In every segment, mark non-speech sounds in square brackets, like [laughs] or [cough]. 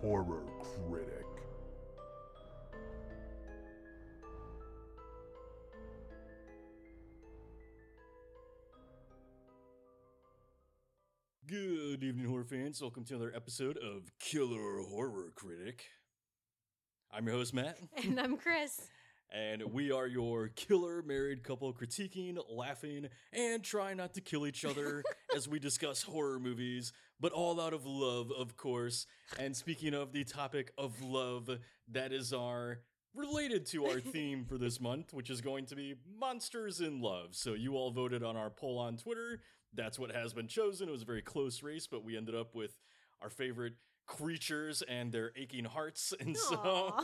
Horror Critic. Good evening, horror fans. Welcome to another episode of Killer Horror Critic. I'm your host, Matt, [laughs] And I'm Chris. And we are your killer married couple critiquing, laughing, and trying not to kill each other [laughs] as we discuss horror movies, but all out of love, of course. And speaking of the topic of love, that is our related to our theme for this [laughs] month, which is going to be monsters in love. So you all voted on our poll on Twitter. That's what has been chosen. It was a very close race, but we ended up with our favorite creatures and their aching hearts. [laughs] And so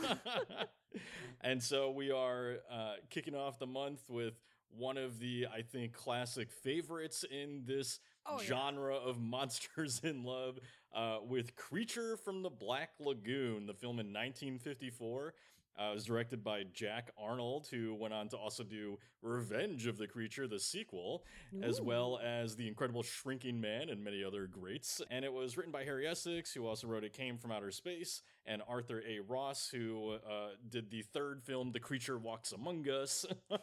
[laughs] and so we are uh, kicking off the month with one of the I think classic favorites in this Oh, yeah. genre of [laughs] monsters in love uh, with Creature from the Black Lagoon, the film in 1954. Uh, it was directed by Jack Arnold, who went on to also do Revenge of the Creature, the sequel, as well as The Incredible Shrinking Man and many other greats. And it was written by Harry Essex, who also wrote It Came from Outer Space, and Arthur A. Ross, who uh, did the third film, The Creature Walks Among Us. [laughs]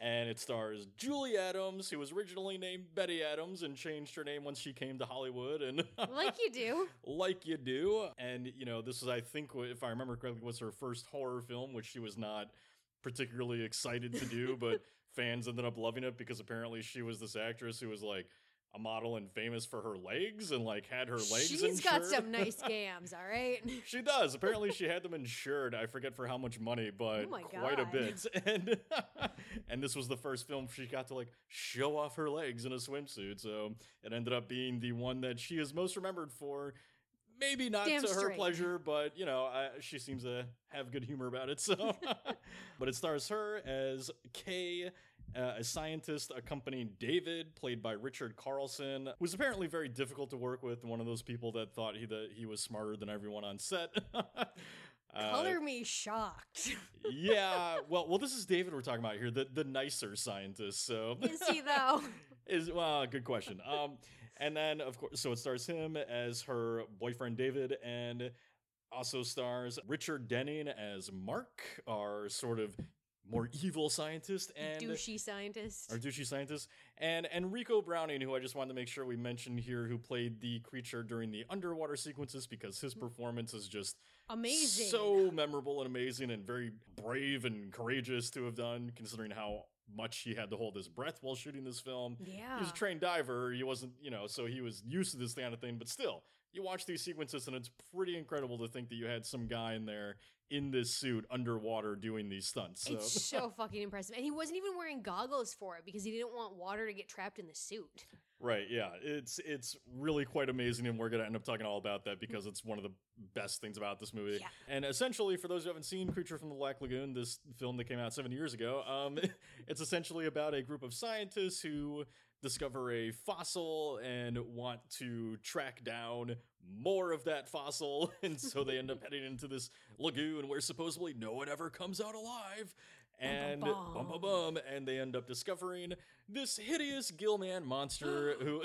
and it stars Julie Adams, who was originally named Betty Adams and changed her name once she came to Hollywood. And [laughs] like you do. like you do. And you know, this is I think, if I remember correctly, was her first horror film, which she was not particularly excited to do, but [laughs] fans ended up loving it because apparently she was this actress who was like a model and famous for her legs and like had her legs. She's got some nice [laughs] gams, all right? [laughs] She does. Apparently, she had them insured. I forget for how much money, but Oh quite a bit. [laughs] And and this was the first film she got to like show off her legs in a swimsuit. So it ended up being the one that she is most remembered for. Maybe not Damn to her pleasure, but you know, I, she seems to have good humor about it. So, but it stars her as Kay, uh, a scientist accompanying David, played by Richard Carlson, was apparently very difficult to work with. One of those people that thought he that he was smarter than everyone on set. [laughs] Uh, Color me shocked. [laughs] yeah, well, well, this is David we're talking about here, the the nicer scientist. So Is he though? [laughs] is well, good question. Um, and then of course, so it stars him as her boyfriend David, and also stars Richard Denning as Mark, our sort of more evil scientist, and Douchey scientist. or douchey scientist, and Ricou Browning, who I just wanted to make sure we mentioned here, who played the creature during the underwater sequences because his performance is just Amazing. so memorable and amazing, and very brave and courageous to have done, considering how much he had to hold his breath while shooting this film. yeah. He was a trained diver. He wasn't, you know, so he was used to this kind of thing. But still, you watch these sequences, and it's pretty incredible to think that you had some guy in there in this suit underwater doing these stunts. So. It's so [laughs] fucking impressive. And he wasn't even wearing goggles for it because he didn't want water to get trapped in the suit. Right, yeah. It's it's really quite amazing and we're going to end up talking all about that because it's one of the best things about this movie. Yeah. And essentially for those who haven't seen Creature from the Black Lagoon, this film that came out 7 years ago, um [laughs] it's essentially about a group of scientists who discover a fossil and want to track down more of that fossil [laughs] and so they end up [laughs] heading into this lagoon where supposedly no one ever comes out alive and bum, bum bum bum. and they end up discovering this hideous gillman monster [gasps] who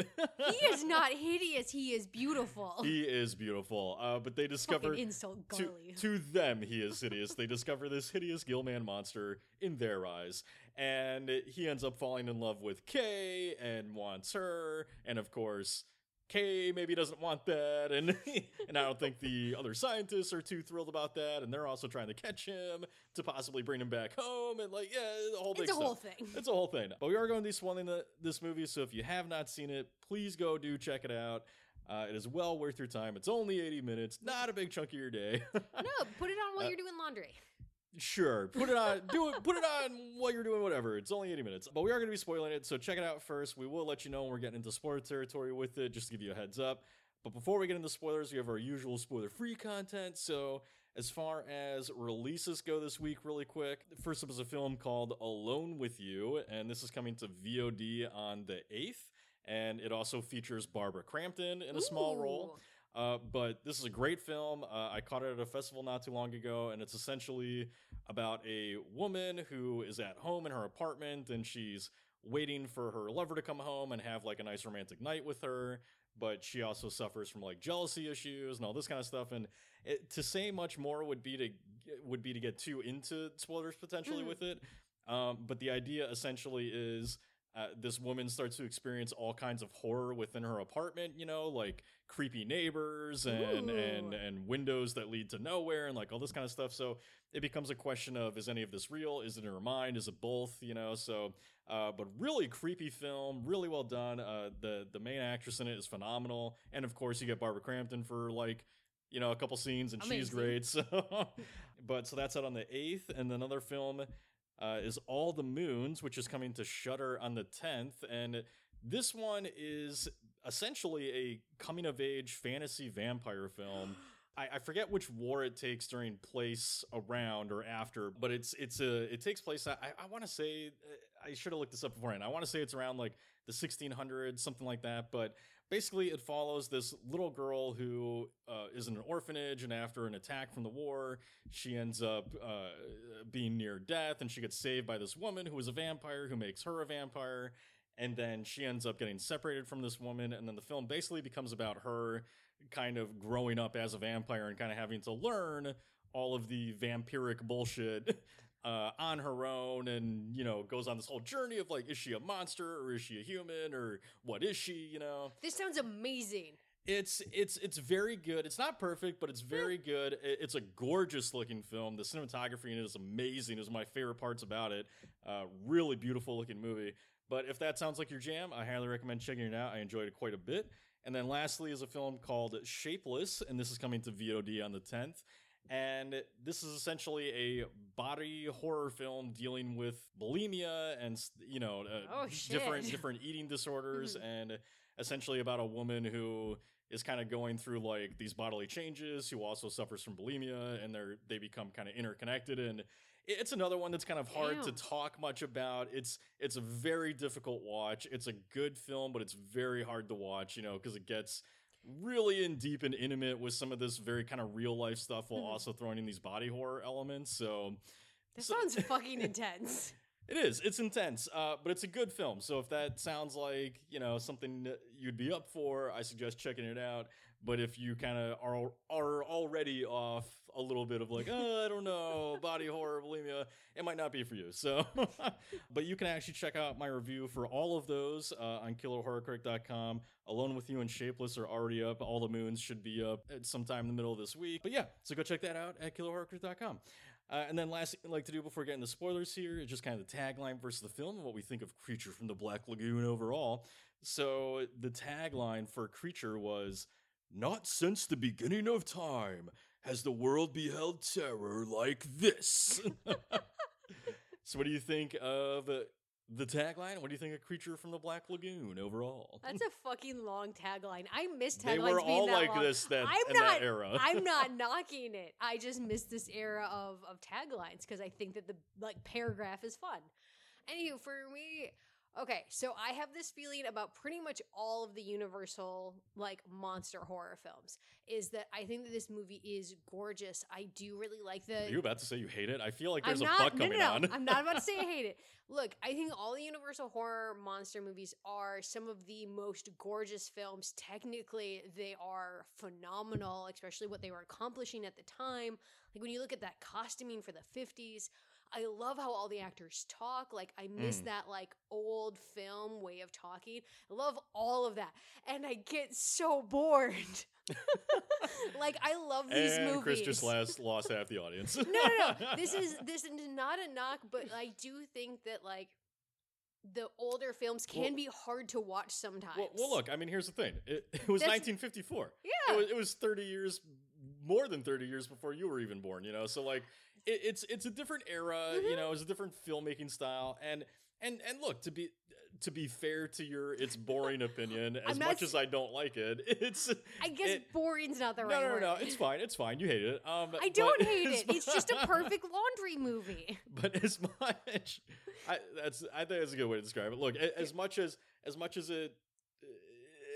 He is not hideous. He is beautiful. [laughs] he is beautiful uh, but they discover Fucking insult to, to them he is hideous they discover this hideous gillman monster in their eyes and he ends up falling in love with kay and wants her and of course Kay maybe doesn't want that, and [laughs] and I don't think the other scientists are too thrilled about that, and they're also trying to catch him to possibly bring him back home, and like yeah, the whole it's a stuff. whole thing. [laughs] It's a whole thing. But we are going to be spoiling this movie, so if you have not seen it, please go do check it out. Uh, it is well worth your time. It's only 80 minutes, not a big chunk of your day. [laughs] No, put it on while Uh, you're doing laundry. Sure, put it on, do it, put it on while you're doing whatever. It's only 80 minutes, but we are going to be spoiling it, so check it out first. We will let you know when we're getting into spoiler territory with it, just to give you a heads up. But before we get into spoilers, we have our usual spoiler free content. So, as far as releases go this week, really quick, first up is a film called Alone with You, and this is coming to VOD on the 8th. And it also features Barbara Crampton in a small role. Uh, but this is a great film. Uh, I caught it at a festival not too long ago, and it's essentially about a woman who is at home in her apartment and she's waiting for her lover to come home and have like a nice romantic night with her. But she also suffers from like jealousy issues and all this kind of stuff. And it, to say much more would be to would be to get too into spoilers potentially Mhm. with it. Um, but the idea essentially is uh, this woman starts to experience all kinds of horror within her apartment. You know, like creepy neighbors and and Ooh. and windows that lead to nowhere and like all this kind of stuff. So it becomes a question of is any of this real? Is it in her mind? Is it both? You know, so uh, but really creepy film, really well done. Uh, the the main actress in it is phenomenal, and of course you get Barbara Crampton for like you know a couple scenes, and she's great. [laughs] So, but so that's out on the eighth, and another film uh, is All the Moons, which is coming to Shudder on the tenth, and this one is essentially a coming of age fantasy vampire film. [gasps] I, I forget which war it takes during place around or after, but it's it's a it takes place. I I want to say uh, I should have looked this up beforehand. I want to say it's around like the 1600s, something like that. But basically, it follows this little girl who uh, is in an orphanage, and after an attack from the war, she ends up uh, being near death, and she gets saved by this woman who is a vampire who makes her a vampire. And then she ends up getting separated from this woman, and then the film basically becomes about her kind of growing up as a vampire and kind of having to learn all of the vampiric bullshit [laughs] uh, on her own and you know goes on this whole journey of like is she a monster or is she a human or what is she you know? This sounds amazing. it's it's it's very good. It's not perfect but it's very good. It's a gorgeous looking film. The cinematography in it is amazing is my favorite parts about it. Uh, really beautiful looking movie. But if that sounds like your jam i highly recommend checking it out. I enjoyed it quite a bit. And then lastly is a film called Shapeless, and this is coming to VOD on the 10th. And this is essentially a body horror film dealing with bulimia and you know uh, Oh, different different eating disorders, [laughs] and essentially about a woman who is kind of going through like these bodily changes, who also suffers from bulimia, and they're they become kind of interconnected and it's another one that's kind of hard to talk much about. It's it's a very difficult watch. It's a good film, but it's very hard to watch, you know, because it gets really in deep and intimate with some of this very kind of real life stuff while Mhm. also throwing in these body horror elements. So this So- sounds [laughs] fucking intense. it is. It's intense, uh, but it's a good film. So if that sounds like you know something that you'd be up for, I suggest checking it out. But if you kind of are are already off a little bit of like, oh, I don't know, body horror, bulimia, it might not be for you. So, [laughs] but you can actually check out my review for all of those uh, on killerhorrorcritic.com. Alone with You and Shapeless are already up. All the Moons should be up at sometime in the middle of this week. But yeah, so go check that out at killerhorrorcritic.com. Uh, and then last I'd like to do before getting the spoilers here is just kind of the tagline versus the film what we think of Creature from the Black Lagoon overall. So the tagline for Creature was Not since the beginning of time has the world beheld terror like this. [laughs] so what do you think of uh, the tagline? What do you think of Creature from the Black Lagoon overall? That's a fucking long tagline. I miss they taglines were being all that like long. this that I'm in not- that era. [laughs] I'm not [laughs] knocking it. I just miss this era of of taglines because I think that the like paragraph is fun. Anywho, for me, okay, so I have this feeling about pretty much all of the Universal like monster horror films. Is that I think that this movie is gorgeous. I do really like the Are you about to say you hate it? I feel like there's a not. butt no, coming no, no. on. I'm not about to say I [laughs] hate it. Look, I think all the Universal horror monster movies are some of the most gorgeous films. Technically, they are phenomenal, especially what they were accomplishing at the time. Like when you look at that costuming for the 50s, I love how all the actors talk. Like I miss Mm. that like old film way of talking. I love all of that. And I get so bored. [laughs] like I love these and movies Chris just lost, lost half the audience. no, no, no. This [laughs] is this is not a knock, but I do think that like the older films can Well- be hard to watch sometimes. well, well, look, I mean, here's the thing. It, [laughs] it was That's- 1954. yeah, It was, it was 30 years, more than 30 years before you were even born. You know, so like, it, it's it's a different era. You Mhm. know, it's a different filmmaking style, and and and look to be to be fair to your it's boring [laughs] opinion, as much as I don't like it, [laughs] it's I guess it- boring's not the no, right no, no, word. no, it's fine, it's fine. You hate it. Um, I don't [laughs] hate it. It's just a perfect laundry movie. But as much, I, that's I think that's a good way to describe it. Look, as much as as much as it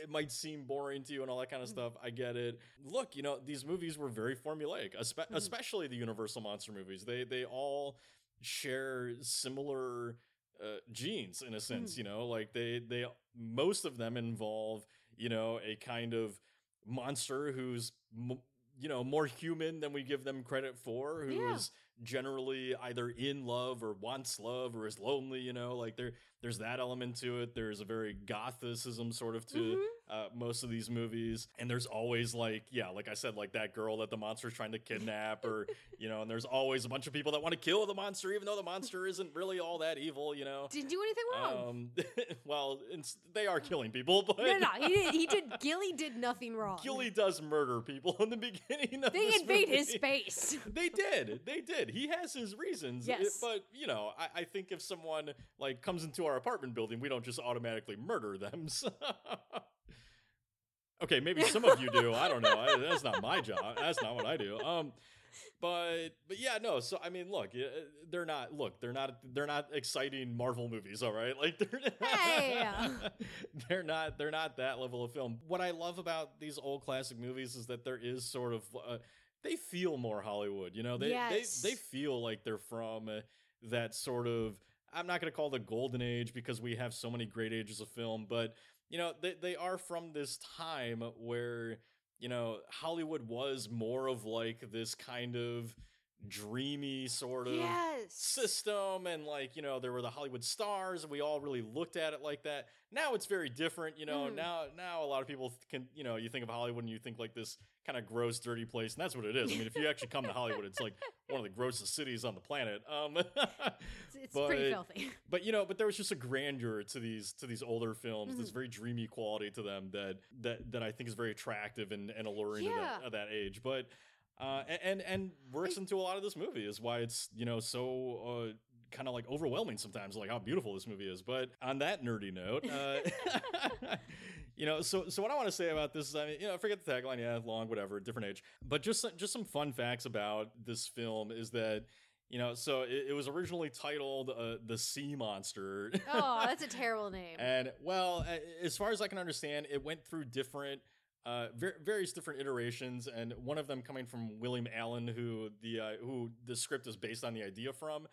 it might seem boring to you and all that kind of Mhm. stuff. I get it. Look, you know, these movies were very formulaic, espe- Mhm. especially the Universal monster movies. They they all share similar uh, genes in a sense. Mhm. You know, like they they most of them involve you know a kind of monster who's m- you know more human than we give them credit for who's Yeah. generally either in love or wants love or is lonely you know like there there's that element to it there's a very gothicism sort of to Mhm. Uh, most of these movies and there's always like yeah like i said like that girl that the monster's trying to kidnap or [laughs] you know and there's always a bunch of people that want to kill the monster even though the monster isn't really all that evil you know Didn't do anything wrong. um [laughs] well they are killing people but no, no, he did. He did. Gilly did nothing wrong. Gilly does murder people in the beginning of they invade his space. [laughs] They did. They did. He has his reasons. It- Yes. but you know, I, I think if someone like comes into our apartment building, we don't just automatically murder them. So- okay, maybe some of you do. I don't know. I, that's not my job. That's not what I do. Um, but but yeah, no. So I mean, look, they're not. Look, they're not. They're not exciting Marvel movies. All right, like they're. Hey! [laughs] they're not. They're not that level of film. What I love about these old classic movies is that there is sort of. Uh, they feel more Hollywood, you know. They Yes. they they feel like they're from uh, that sort of. I'm not going to call it the golden age because we have so many great ages of film, but you know they they are from this time where you know Hollywood was more of like this kind of dreamy sort of yes. system and like you know there were the hollywood stars and we all really looked at it like that now it's very different you know Mhm. now now a lot of people can you know you think of hollywood and you think like this kind of gross dirty place and that's what it is i mean if you actually come to hollywood it's like one of the grossest cities on the planet um It's, it's pretty but- filthy. [laughs] but you know but there was just a grandeur to these to these older films this Mhm. very dreamy quality to them that that that i think is very attractive and, and alluring Yeah. that, at that age but uh and and works into a lot of this movie is why it's you know so uh kind of like overwhelming sometimes like how beautiful this movie is. But on that nerdy note uh [laughs] you know so so what i want to say about this is i mean you know forget the tagline yeah long whatever different age. But just some- just some fun facts about this film is that you know so it, it was originally titled uh, the sea monster. Oh, that's a terrible name. [laughs] and well, as far as I can understand, it went through different, uh, ver- various different iterations, and one of them coming from William Allen, who the uh, who the script is based on the idea from,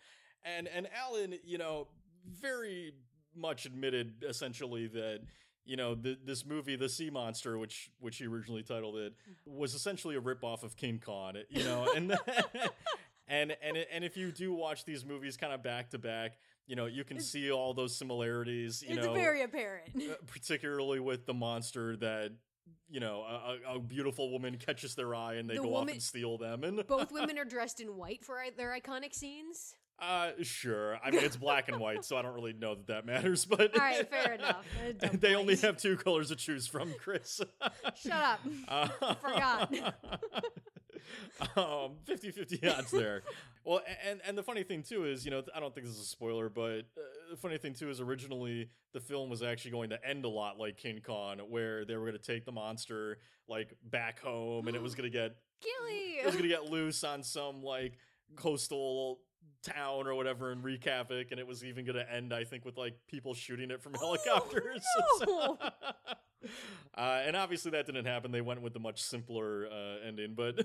and and Allen, you know, very much admitted essentially that. You know, th- this movie, The Sea Monster, which which he originally titled it, was essentially a ripoff of King Kong. You know, [laughs] and and and and if you do watch these movies kind of back to back, you know, you can It's- see all those similarities. You it's know, very apparent. uh, particularly with the monster that you know a, a- beautiful woman catches their eye and they The go off and steal them. And Both women [laughs] are dressed in white for their iconic scenes. Uh, sure. I mean, it's black and white, so I don't really know that that matters. But All right, fair enough. [laughs] They only have two colors to choose from, Chris. Shut up. Uh, [laughs] Forgot. um 50 50 odds there well and and the funny thing too is you know i don't think this is a spoiler but uh, the funny thing too is originally the film was actually going to end a lot like king kong where they were going to take the monster like back home and it was [gasps] going to get it was going to get loose on some like coastal town or whatever and wreak havoc and it was even going to end i think with like people shooting it from helicopters no. [laughs] uh, and obviously that didn't happen they went with the much simpler uh, ending but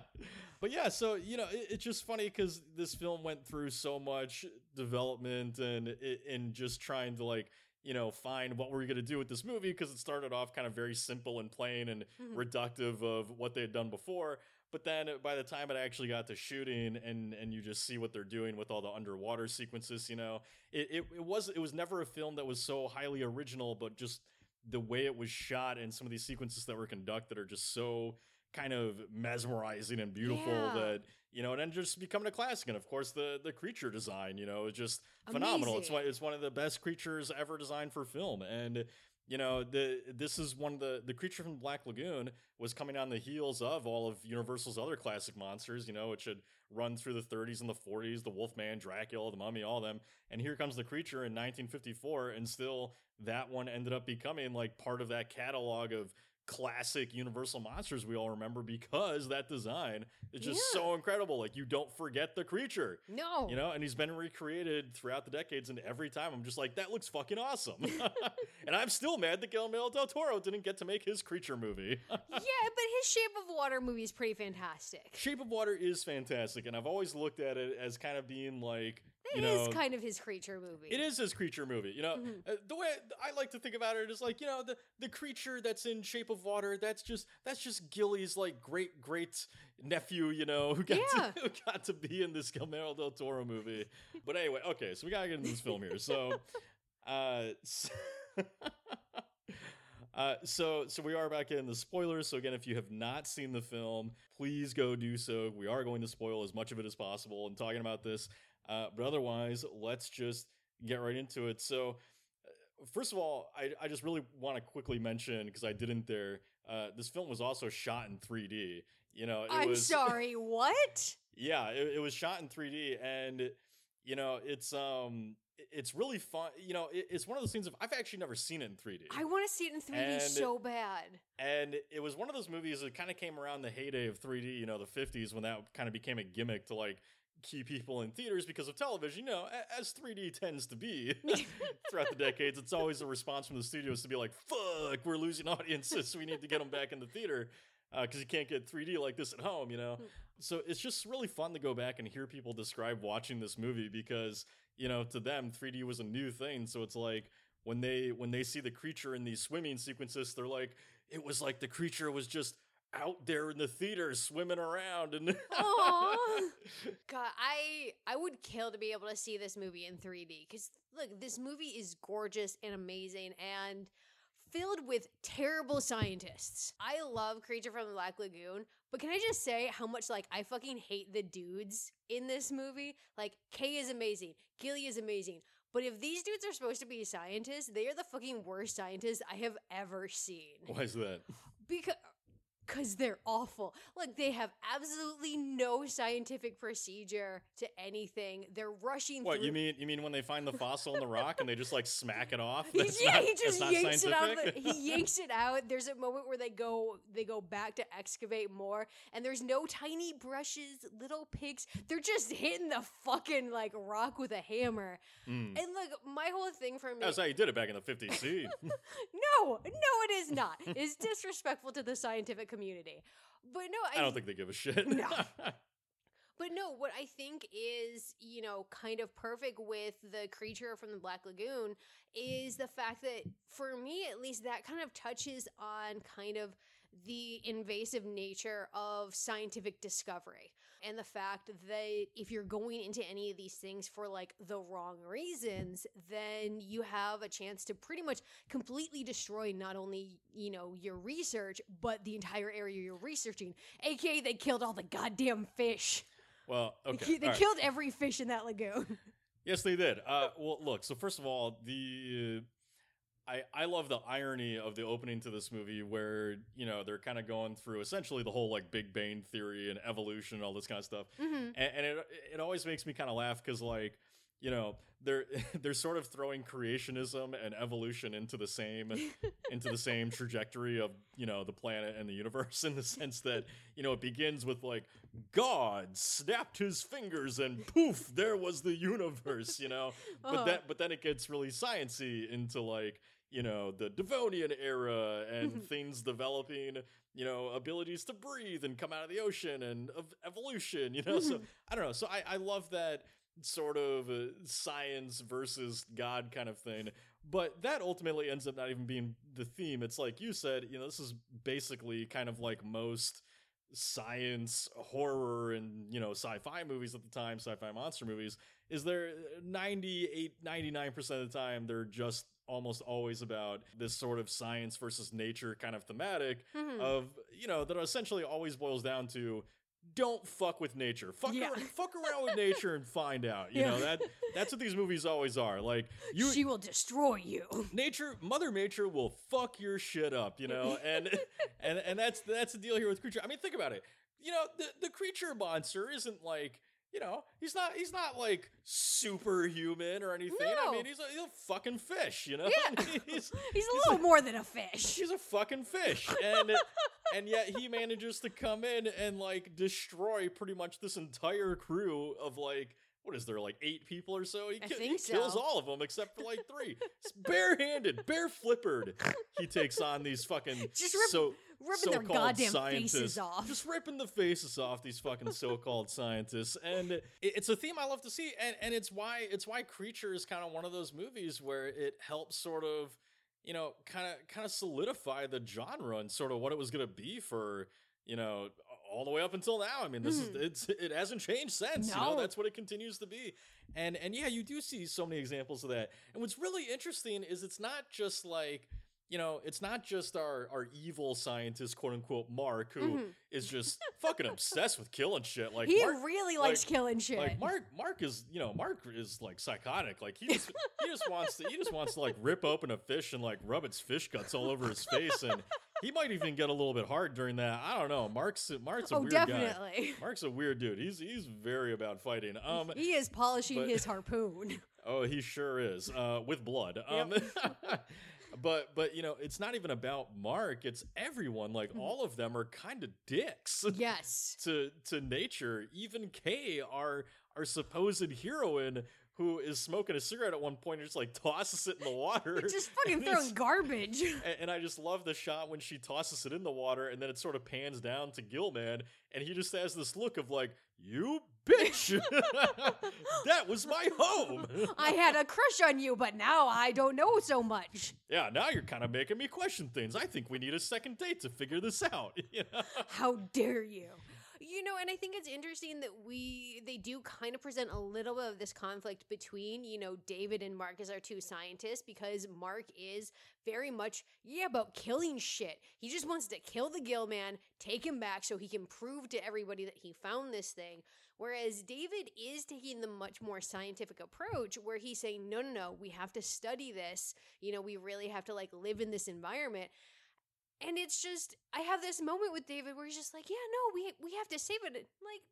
[laughs] but yeah so you know it, it's just funny because this film went through so much development and in just trying to like you know find what we're going to do with this movie because it started off kind of very simple and plain and Mhm. reductive of what they had done before. But then by the time it actually got to shooting and and you just see what they're doing with all the underwater sequences, you know, it, it, it was it was never a film that was so highly original, but just the way it was shot and some of these sequences that were conducted are just so kind of mesmerizing and beautiful Yeah. that you know, and then just becoming a classic. And of course, the the creature design, you know, is just phenomenal. It's one it's one of the best creatures ever designed for film, and you know, the this is one of the the creature from Black Lagoon was coming on the heels of all of Universal's other classic monsters, you know, which had run through the 30s and the 40s, the Wolfman, Dracula, the Mummy, all them. And here comes the creature in 1954, and still that one ended up becoming like part of that catalog of classic Universal monsters we all remember because that design is just Yeah. so incredible. Like you don't forget the creature. No. You know, and he's been recreated throughout the decades, and every time I'm just like, that looks fucking awesome. [laughs] and I'm still mad that Guillermo del Toro didn't get to make his creature movie. [laughs] yeah, but his Shape of Water movie is pretty fantastic. Shape of Water is fantastic, and I've always looked at it as kind of being like, It you is kind of his creature movie. It is his creature movie. You know, Mhm. uh, the way I like to think about it is like, you know, the the creature that's in Shape of Water, that's just that's just Gilly's like great great nephew, you know, who got Yeah. to, [laughs] who got to be in this Guillermo del Toro movie. But anyway, okay, so we gotta get into this film here. So, [laughs] uh, s- [laughs] Uh, so so we are back in the spoilers. So again, if you have not seen the film, please go do so. We are going to spoil as much of it as possible and talking about this. Uh, but otherwise, let's just get right into it. So, uh, first of all, I, I just really want to quickly mention because I didn't there. Uh, this film was also shot in 3D. You know, it I'm was [laughs] sorry, what? yeah, it, it was shot in 3D, and you know, it's um, it's really fun. You know, it, it's one of those things of I've actually never seen it in 3D. I want to see it in 3D And- so bad. And it was one of those movies that kind of came around the heyday of 3D, you know, the 50s when that kind of became a gimmick to like keep people in theaters because of television, you know, as 3D tends to be [laughs] throughout the decades. It's always a response from the studios to be like, fuck, we're losing audiences. we need to get them back in the theater because you can't get 3D like this at home, you know? Hmm. So it's just really fun to go back and hear people describe watching this movie because, you know, to them, 3D was a new thing. So it's like, when they when they see the creature in these swimming sequences, they're like, it was like the creature was just out there in the theater swimming around and [laughs] God, I I would kill to be able to see this movie in 3D because look, this movie is gorgeous and amazing and filled with terrible scientists. I love Creature from the Black Lagoon, but can I just say how much like I fucking hate the dudes in this movie? Like Kay is amazing, Gilly is amazing. But if these dudes are supposed to be scientists, they are the fucking worst scientists I have ever seen Why is that? because because they're awful. Like they have absolutely no scientific procedure to anything. They're rushing What through. you mean? You mean when they find the fossil in the rock and they just like smack it off? [laughs] That's yeah, not- he just yanks it out. scientific? The, he yanks it out. There's a moment where they go they go back to excavate more, and there's no tiny brushes, little picks. They're just hitting the fucking like rock with a hammer. Mm. And look, my whole thing for me. That's how you did it back in the 50s. See? [laughs] no, no, it is not. It's disrespectful to the scientific community. But no, I don't think they give a shit. No. [laughs] But no, what I think is, you know, kind of perfect with the creature from the Black Lagoon is the fact that, for me at least, that kind of touches on kind of the invasive nature of scientific discovery. And the fact that if you're going into any of these things for like the wrong reasons, then you have a chance to pretty much completely destroy not only, you know, your research, but the entire area you're researching. AKA, they killed all the goddamn fish. well, They okay. ki- They, all right. killed every fish in that lagoon. Yes, they did. Uh, [laughs] well, look. So first of all, the uh, I I love the irony of the opening to this movie, where you know they're kind of going through essentially the whole like Big Bang theory and evolution and all this kind of stuff, hmm and, and it it always makes me kind of laugh because like you know they're [laughs] they're sort of throwing creationism and evolution into the same [laughs] into the same trajectory of you know the planet and the universe [laughs] in the sense that you know it begins with like God snapped his fingers and poof there was the universe you know? But Uh-huh. then but then it gets really sciency into like you know the Devonian era and [laughs] things developing you know abilities to breathe and come out of the ocean and of evolution you know so. [laughs] I don't know so I I love that sort of uh, science versus God kind of thing. But that ultimately ends up not even being the theme. It's like you said, you know, this is basically kind of like most science horror and you know sci-fi movies at the time sci-fi monster movies is there 98 99% of the time they're just almost always about this sort of science versus nature kind of thematic Mhm. of you know that essentially always boils down to don't fuck with nature. Fuck, Yeah. ar- fuck around with nature and find out. You Yeah. know that that's what these movies always are. Like you, she will destroy you. nature mother nature will fuck your shit up you know [laughs] and and and that's that's the deal here with creature i mean think about it you know the the creature monster isn't like you know he's not he's not like superhuman or anything i mean he's a, he's a fucking fish you know Yeah. [laughs] he's [laughs] He's a little more than a fish. [laughs] he's a fucking fish and and yet he manages to come in and like destroy pretty much this entire crew of like what is there like eight people or so he, I ki- he kills so. all of them except for like three It's barehanded bare flippered he takes on these fucking [laughs] Just rip- so ripping their goddamn scientists faces off. just ripping the faces off these fucking so-called scientists and it, it's a theme i love to see and and it's why it's why creature is kind of one of those movies where it helps sort of you know kind of kind of solidify the genre and sort of what it was going to be for you know all the way up until now i mean this is it's it hasn't changed since you know Hmm. That's what it continues to be and and yeah you do see so many examples of that and what's really interesting is it's not just like you know, it's not just our our evil scientist, quote unquote, Mark, who is Mhm. just [laughs] fucking obsessed with killing shit. Like he Mark, really likes like- killing shit. like Mark, Mark is you know, Mark is like psychotic. Like he just he just wants to he just wants to like rip open a fish and like rub its fish guts all over his face, and he might even get a little bit hard during that. I don't know. Mark's Mark's a oh, weird guy. definitely. Mark's a weird dude. He's he's very about fighting. Um, he is polishing but- his harpoon. [laughs] Oh, he sure is. Uh, with blood. Um, [laughs] but but you know, it's not even about Mark. It's everyone. Like Mm-hmm. all of them are kind of dicks [laughs] yes. to to nature. Even Kay, our our supposed heroine, who is smoking a cigarette at one point, and just like tosses it in the water. Just [laughs] fucking throwing garbage. [laughs] and, and I just love the shot when she tosses it in the water, and then it sort of pans down to Gilman, and he just has this look of like, "You bitch, [laughs] that was my home." I had a crush on you, but now I don't know so much. yeah, now you're kind of making me question things. I think we need a second date to figure this out. you know? How dare you? You know, and I think it's interesting that we they do kind of present a little bit of this conflict between, you know, David and Mark as our two scientists because Mark is very much yeah about killing shit. He just wants to kill the Gill man, take him back so he can prove to everybody that he found this thing. Whereas David is taking the much more scientific approach where he's saying, no, no, no, we have to study this. You know, we really have to like live in this environment. And it's just, I have this moment with David where he's just like, yeah, no, we we have to save it. Like,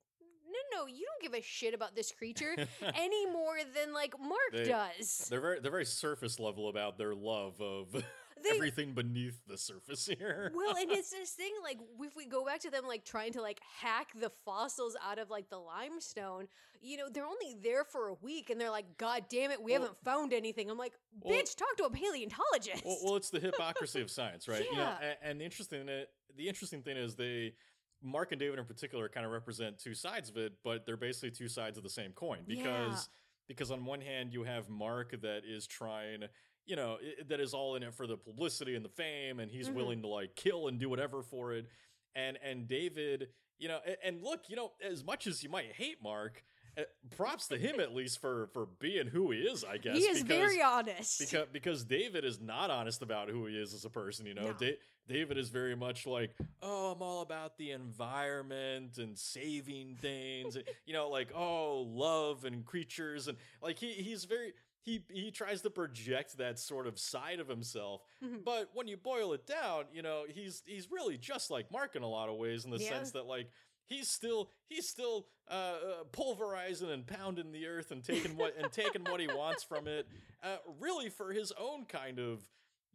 no, no, you don't give a shit about this creature [laughs] any more than like Mark They- does. They're very they're very surface level about their love of [laughs] They- everything beneath the surface here. [laughs] Well, and it's this thing like if we go back to them like trying to like hack the fossils out of like the limestone, you know, they're only there for a week and they're like, God damn it, we Well- haven't found anything. I'm like, Well- bitch, talk to a paleontologist. well, well, it's the hypocrisy of science, right? You know, Yeah. and, and the interesting the interesting thing is they Mark and David in particular kind of represent two sides of it, but they're basically two sides of the same coin because Yeah. because on one hand you have Mark that is trying you know i- that is all in it for the publicity and the fame and he's Mhm. willing to like kill and do whatever for it and and David you know a- and, look you know as much as you might hate Mark uh, props to him at least for for being who he is I guess he is because very honest. because because David is not honest about who he is as a person. You know, No. Da- David is very much like, oh, I'm all about the environment and saving things. and, you know, like oh, love and creatures and like he he's very. He, he tries to project that sort of side of himself, Mhm. but when you boil it down, you know he's he's really just like Mark in a lot of ways, in the Yeah. sense that like he's still he's still uh, uh, pulverizing and pounding the earth and taking what and taking what he wants from it, uh, really for his own kind of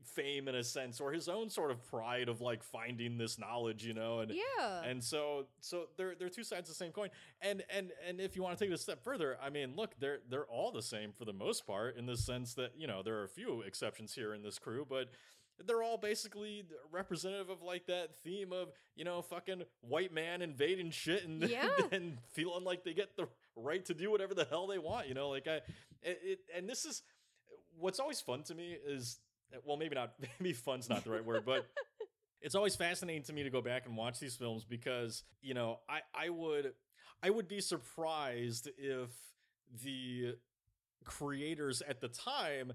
fame in a sense, or his own sort of pride of like finding this knowledge, you know, and yeah. and so so they're they're two sides of the same coin. And and and if you want to take it a step further, I mean, look, they're they're all the same for the most part, in the sense that you know there are a few exceptions here in this crew, but they're all basically representative of like that theme of you know fucking white man invading shit and [laughs] Yeah. and feeling like they get the right to do whatever the hell they want you know like i it, it and this is what's always fun to me is well maybe not [laughs] maybe fun's not the right word but [laughs] it's always fascinating to me to go back and watch these films because you know i i would i would be surprised if the creators at the time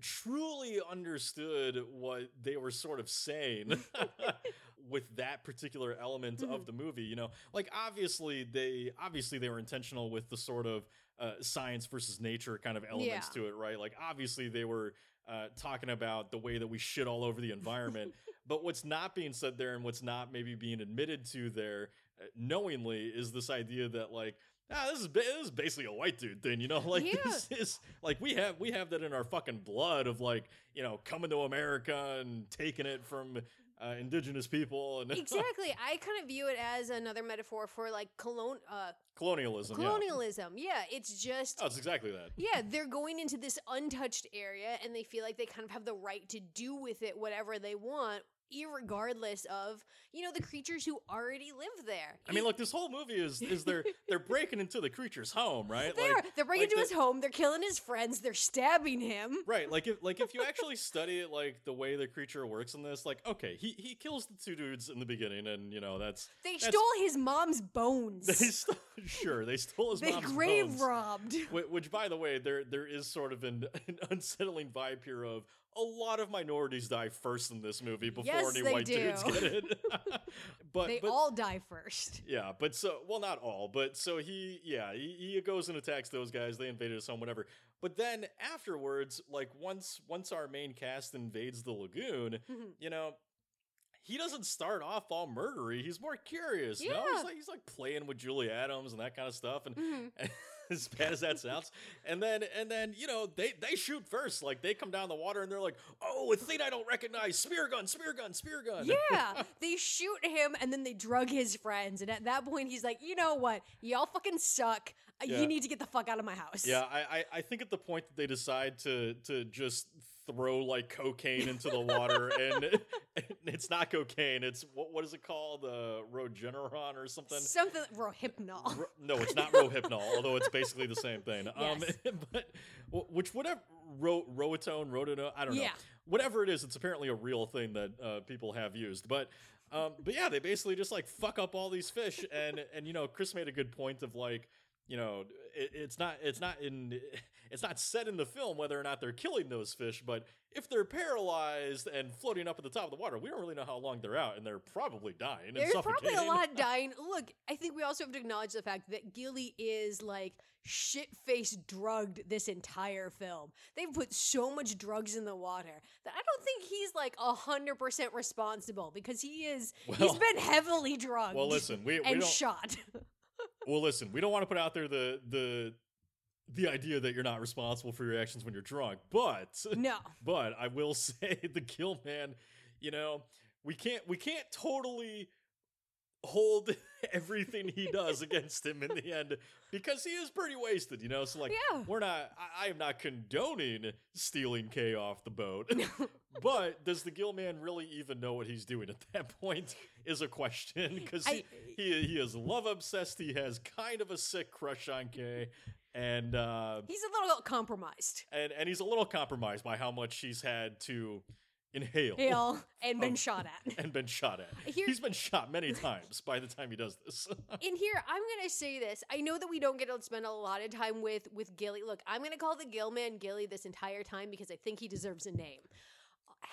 truly understood what they were sort of saying [laughs] with that particular element Mhm. of the movie you know like obviously they obviously they were intentional with the sort of uh, science versus nature kind of elements Yeah. to it right like obviously they were uh, talking about the way that we shit all over the [laughs] environment but what's not being said there and what's not maybe being admitted to there uh, knowingly is this idea that like ah, this is ba- this is basically a white dude thing, you know. [laughs] Like Yeah. this is like we have we have that in our fucking blood of like you know coming to America and taking it from uh, indigenous people and [laughs] exactly. I kind of view it as another metaphor for like colon uh, colonialism. yeah. colonialism. Yeah. it's just Oh, it's exactly that. yeah, they're going into this untouched area and they feel like they kind of have the right to do with it whatever they want, irregardless of, you know, the creatures who already live there. I mean, look, this whole movie is is they're [laughs] they're breaking into the creature's home, right? they like, are. They're breaking like into the- his home, they're killing his friends, they're stabbing him. Right, like if like if you [laughs] actually study it, like the way the creature works in this, like okay, he he kills the two dudes in the beginning, and you know that's They That's- stole his mom's bones. they stole, sure they stole his They mom's grave bones. robbed. Wh- Which, by the way, there there is sort of an, [laughs] an unsettling vibe here of a lot of minorities die first in this movie before Yes, any white dudes get it. [laughs] but they but all die first. yeah, but so well, not all, but so he yeah he, he goes and attacks those guys. They invaded his home, whatever. But then afterwards, like once once our main cast invades the lagoon, Mhm. [laughs] you know. He doesn't start off all murdery. He's more curious. You know? Yeah. He's like he's like playing with Julie Adams and that kind of stuff. And Mhm. [laughs] as bad as that sounds. And then and then you know they they shoot first. Like they come down the water and they're like, oh, a thing I don't recognize. Spear gun, spear gun, spear gun. Yeah, they shoot him and then they drug his friends. And at that point, he's like, you know what? Y'all fucking suck. Uh, Yeah. You need to get the fuck out of my house. Yeah, I, I I think at the point that they decide to to just throw like cocaine into the water [laughs] and, it's not cocaine. It's what what is it called? Uh, Rogeneron or something. Something rohypnol. Ro- no, it's not Rohypnol, [laughs] although it's basically the same thing. Um, Yes. [laughs] but wh- which whatever ro- Roatone, Rotenone, I don't know. Yeah. Whatever it is, it's apparently a real thing that uh, people have used. But um, but yeah, they basically just like fuck up all these fish, and and you know, Chris made a good point of like. You know, it, it's not it's not in it's not said in the film whether or not they're killing those fish, but if they're paralyzed and floating up at the top of the water, we don't really know how long they're out, and they're probably dying. and There's probably a lot [laughs] dying. Look, I think we also have to acknowledge the fact that Gilly is like shit faced drugged this entire film. They've put so much drugs in the water that I don't think he's like hundred percent responsible because he is—he's been heavily drugged. Well, listen, we, we and don't. shot. [laughs] well, listen, we don't want to put out there the the the idea that you're not responsible for your actions when you're drunk, but [laughs] no. but I will [laughs] say the kill man, you know, we can't we can't totally hold [laughs] everything he does against him in the end because he is pretty wasted, you know. So like, Yeah. we're not. I, I am not condoning stealing Kay off the boat, but does the Gill man really even know what he's doing at that point? Is a question because he, he he is love obsessed. He has kind of a sick crush on Kay, and uh, He's a little compromised. and and he's a little compromised by how much he's had to inhale Hail [laughs] and been Oh. shot at. and been shot at. Here- he's been shot many times by the time he does this. [laughs] in here, I'm gonna say this. I know that we don't get to spend a lot of time with with Gilly. Look, I'm gonna call the Gill man Gilly this entire time because I think he deserves a name.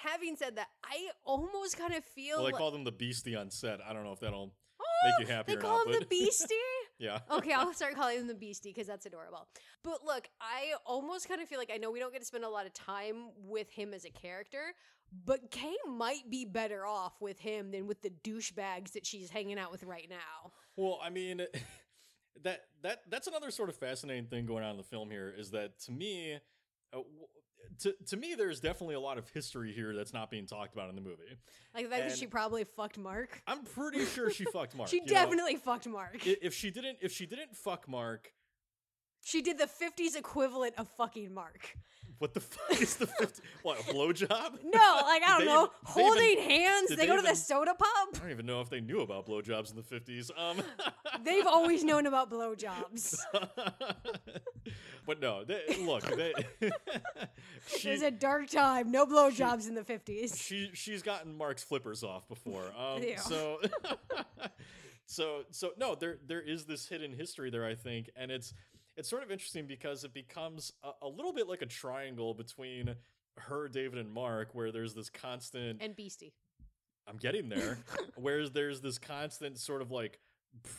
Having said that, I almost kind of feel well, they like called him the beastie on set. I don't know if that'll Oh, make you happy They call not, him the [laughs] Beastie. Yeah. [laughs] okay, I'll start calling him the Beastie because that's adorable. But look, I almost kind of feel like I know we don't get to spend a lot of time with him as a character, but Kay might be better off with him than with the douchebags that she's hanging out with right now. Well, I mean, [laughs] that that that's another sort of fascinating thing going on in the film here is that to me, uh, w- to to me, there's definitely a lot of history here that's not being talked about in the movie. Like the fact that she probably fucked Mark. I'm pretty sure she fucked [laughs] Mark. she you know? definitely fucked Mark. If she didn't, if she didn't fuck Mark, she did the 50s equivalent of fucking Mark. what the fuck is the 50, [laughs] what a blowjob? No, like I don't know, even- holding even- hands. They, they go to the soda soda I don't even know if they knew about blowjobs in the 50s. Um, [laughs] They've always known about blowjobs. [laughs] but no, they, look, they, It she, was a dark time. No blowjobs in the 50s. she she's gotten Mark's flippers off before. Um, so so so no, there there is this hidden history there, I think, and it's it's sort of interesting because it becomes a, a little bit like a triangle between her, David, and Mark, where there's this constant. And Beastie. I'm getting there. [laughs] whereas there's this constant sort of like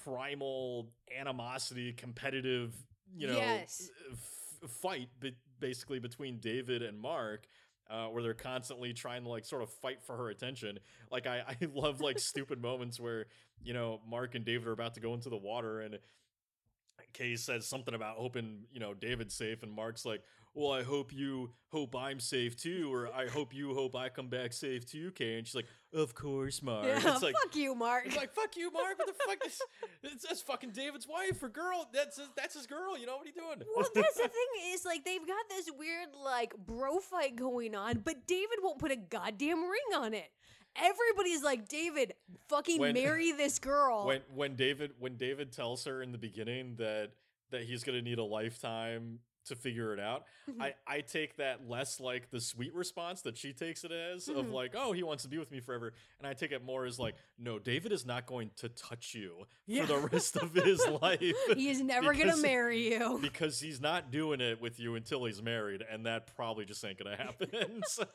primal animosity, competitive, you know, Yes. f- fight be- basically between David and Mark. Uh, where they're constantly trying to like sort of fight for her attention. Like I, I [laughs] love like stupid moments where you know Mark and David are about to go into the water and Kay says something about hoping you know David's safe and Mark's like, well I hope you hope I'm safe too or I hope you hope I come back safe too Kay and she's like of course Mark. Yeah, It's like fuck you, Mark. it's like fuck you, Mark. What the fuck? Is, [laughs] it's, that's fucking David's wife or girl. That's his, that's his girl. You know what are you doing? well, [laughs] that's the thing is like they've got this weird like bro fight going on, but David won't put a goddamn ring on it. Everybody's like, David, fucking When- [laughs] marry this girl. when when David when David tells her in the beginning that that he's gonna need a lifetime to figure it out, Mhm. I I take that less like the sweet response that she takes it as of Mhm. like oh he wants to be with me forever, and I take it more as like no David is not going to touch you Yeah. for the rest of his [laughs] life. he is never gonna marry you. because he's not doing it with you until he's married, and that probably just ain't gonna happen. [laughs] So-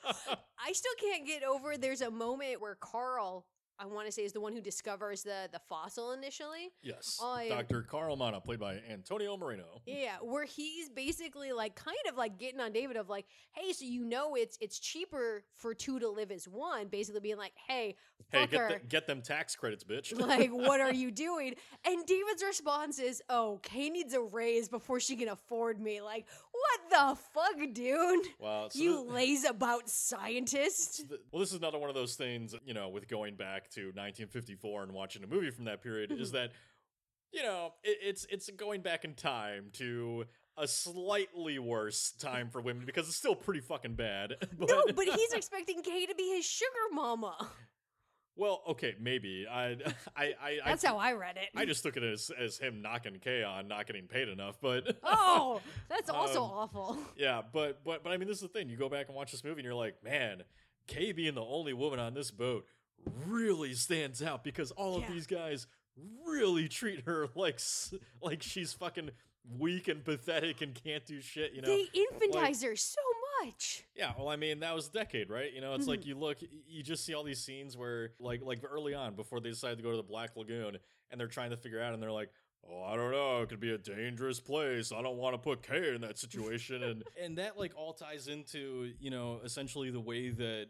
I still can't get over. There's a moment where Carl, I want to say, is the one who discovers the the fossil initially. yes, I- Dr. Carl Maia, played by Antonio Moreno. Yeah, where he's basically like kind of like getting on David of like, hey, so you know it's it's cheaper for two to live as one. Basically being like, hey, Hey, get, the, get them tax credits, bitch. [laughs] like, what are you [laughs] doing? And David's response is, oh, Kay needs a raise before she can afford me. Like, what the fuck, dude? wow, so you thi- lays [laughs] about scientist. well, this is another one of those things, you know, with going back to 1954 and watching a movie from that period, is mm-hmm. that, you know, it, it's it's going back in time to a slightly worse time for women because it's still pretty fucking bad. [laughs] But, No, but he's expecting Kay to be his sugar mama. Well, okay, maybe I [laughs] I I That's I, how I read it. I just took it as as him knocking Kay on not getting paid enough, but [laughs] oh, that's also Um, awful. Yeah, but but but I mean, this is the thing. You go back and watch this movie, and you're like, man, Kay being the only woman on this boat really stands out because all Yeah. of these guys really treat her [laughs] like like she's fucking weak and pathetic and can't do shit. You know? they infantize her so much. yeah. Well, I mean, that was a decade, right? You know, it's Mm-hmm. like you look, you just see all these scenes where, like, like early on before they decide to go to the Black Lagoon, and they're trying to figure out, and they're like. Oh, I don't know. It could be a dangerous place. I don't want to put Kay in that situation, and and that like all ties into you know essentially the way that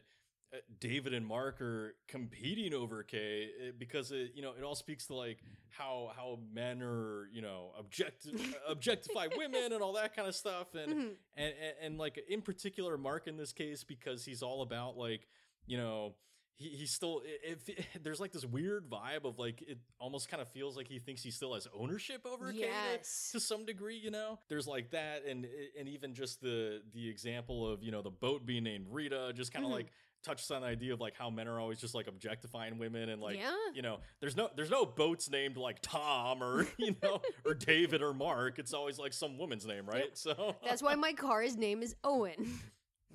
David and Mark are competing over Kay uh, because it you know it all speaks to like how how men are you know object [laughs] objectify women and all that kind of stuff and, Mhm. and and and like in particular Mark in this case because he's all about like you know he, he's still if [laughs] there's like this weird vibe of like it almost kind of feels like he thinks he still has ownership over Kay to- to some degree you know there's like that and and even just the the example of you know the boat being named Rita just kind of Mhm. like touches on the idea of like how men are always just like objectifying women and like Yeah. you know there's no there's no boats named like Tom or [laughs] you know or David or Mark it's always like some woman's name right so [laughs] That's why my car's name is Owen.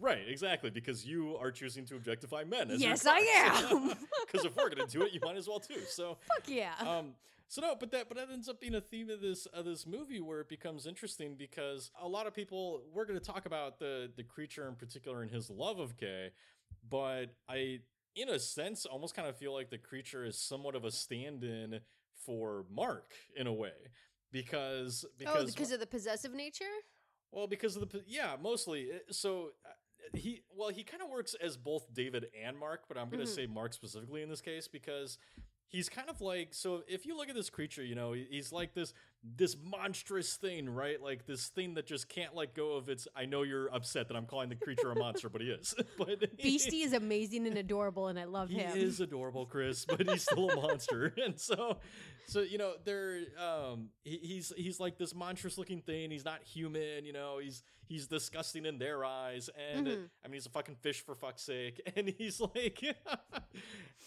right exactly because you are choosing to objectify men as Yes, I am. [laughs] because if we're gonna do it you might as well too so Fuck yeah. um so no but that but that ends up being a theme of this of this movie where it becomes interesting because a lot of people we're going to talk about the the creature in particular and his love of Kay but i in a sense almost kind of feel like the creature is somewhat of a stand-in for mark in a way because because oh, because of the possessive nature? well, because of the yeah, mostly. Uh, So uh, he well, he kind of works as both David and Mark, but I'm going to Mhm. say Mark specifically in this case because he's kind of like so if you look at this creature, you know, he's like this this monstrous thing, right? Like this thing that just can't let go of its I know you're upset that I'm calling the creature a monster, but he is. [laughs] but [laughs] Beastie is amazing and adorable, and I love he him. He is adorable, Chris, but he's still a monster. [laughs] and so, so you know, they're um, he, he's he's like this monstrous looking thing. He's not human. You know, he's he's disgusting in their eyes, and Mhm. I mean, he's a fucking fish for fuck's sake. And he's like,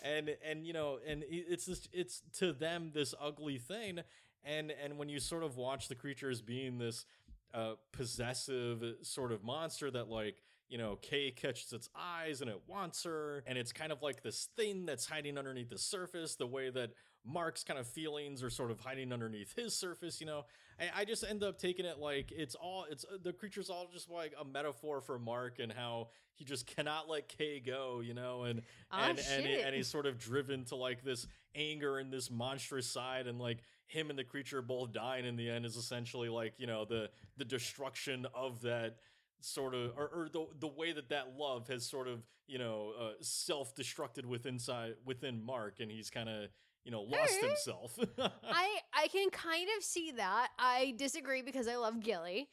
and and you know, and it's this it's to them this ugly thing. And and when you sort of watch the creature as being this uh, possessive sort of monster that like you know, Kay catches its eyes and it wants her. And it's kind of like this thing that's hiding underneath the surface, the way that Mark's kind of feelings are sort of hiding underneath his surface, you know. I, I just end up taking it like it's all it's the creature's all just like a metaphor for Mark and how he just cannot let Kay go, you know, and Ah, and and, he- and he's sort of driven to like this anger and this monstrous side and like him and the creature both dying in the end is essentially like you know the the destruction of that sort of or, or the the way that that love has sort of you know uh, self-destructed within inside within Mark and he's kind of you know lost Alright. himself. [laughs] I I can kind of see that. I disagree because I love Gilly.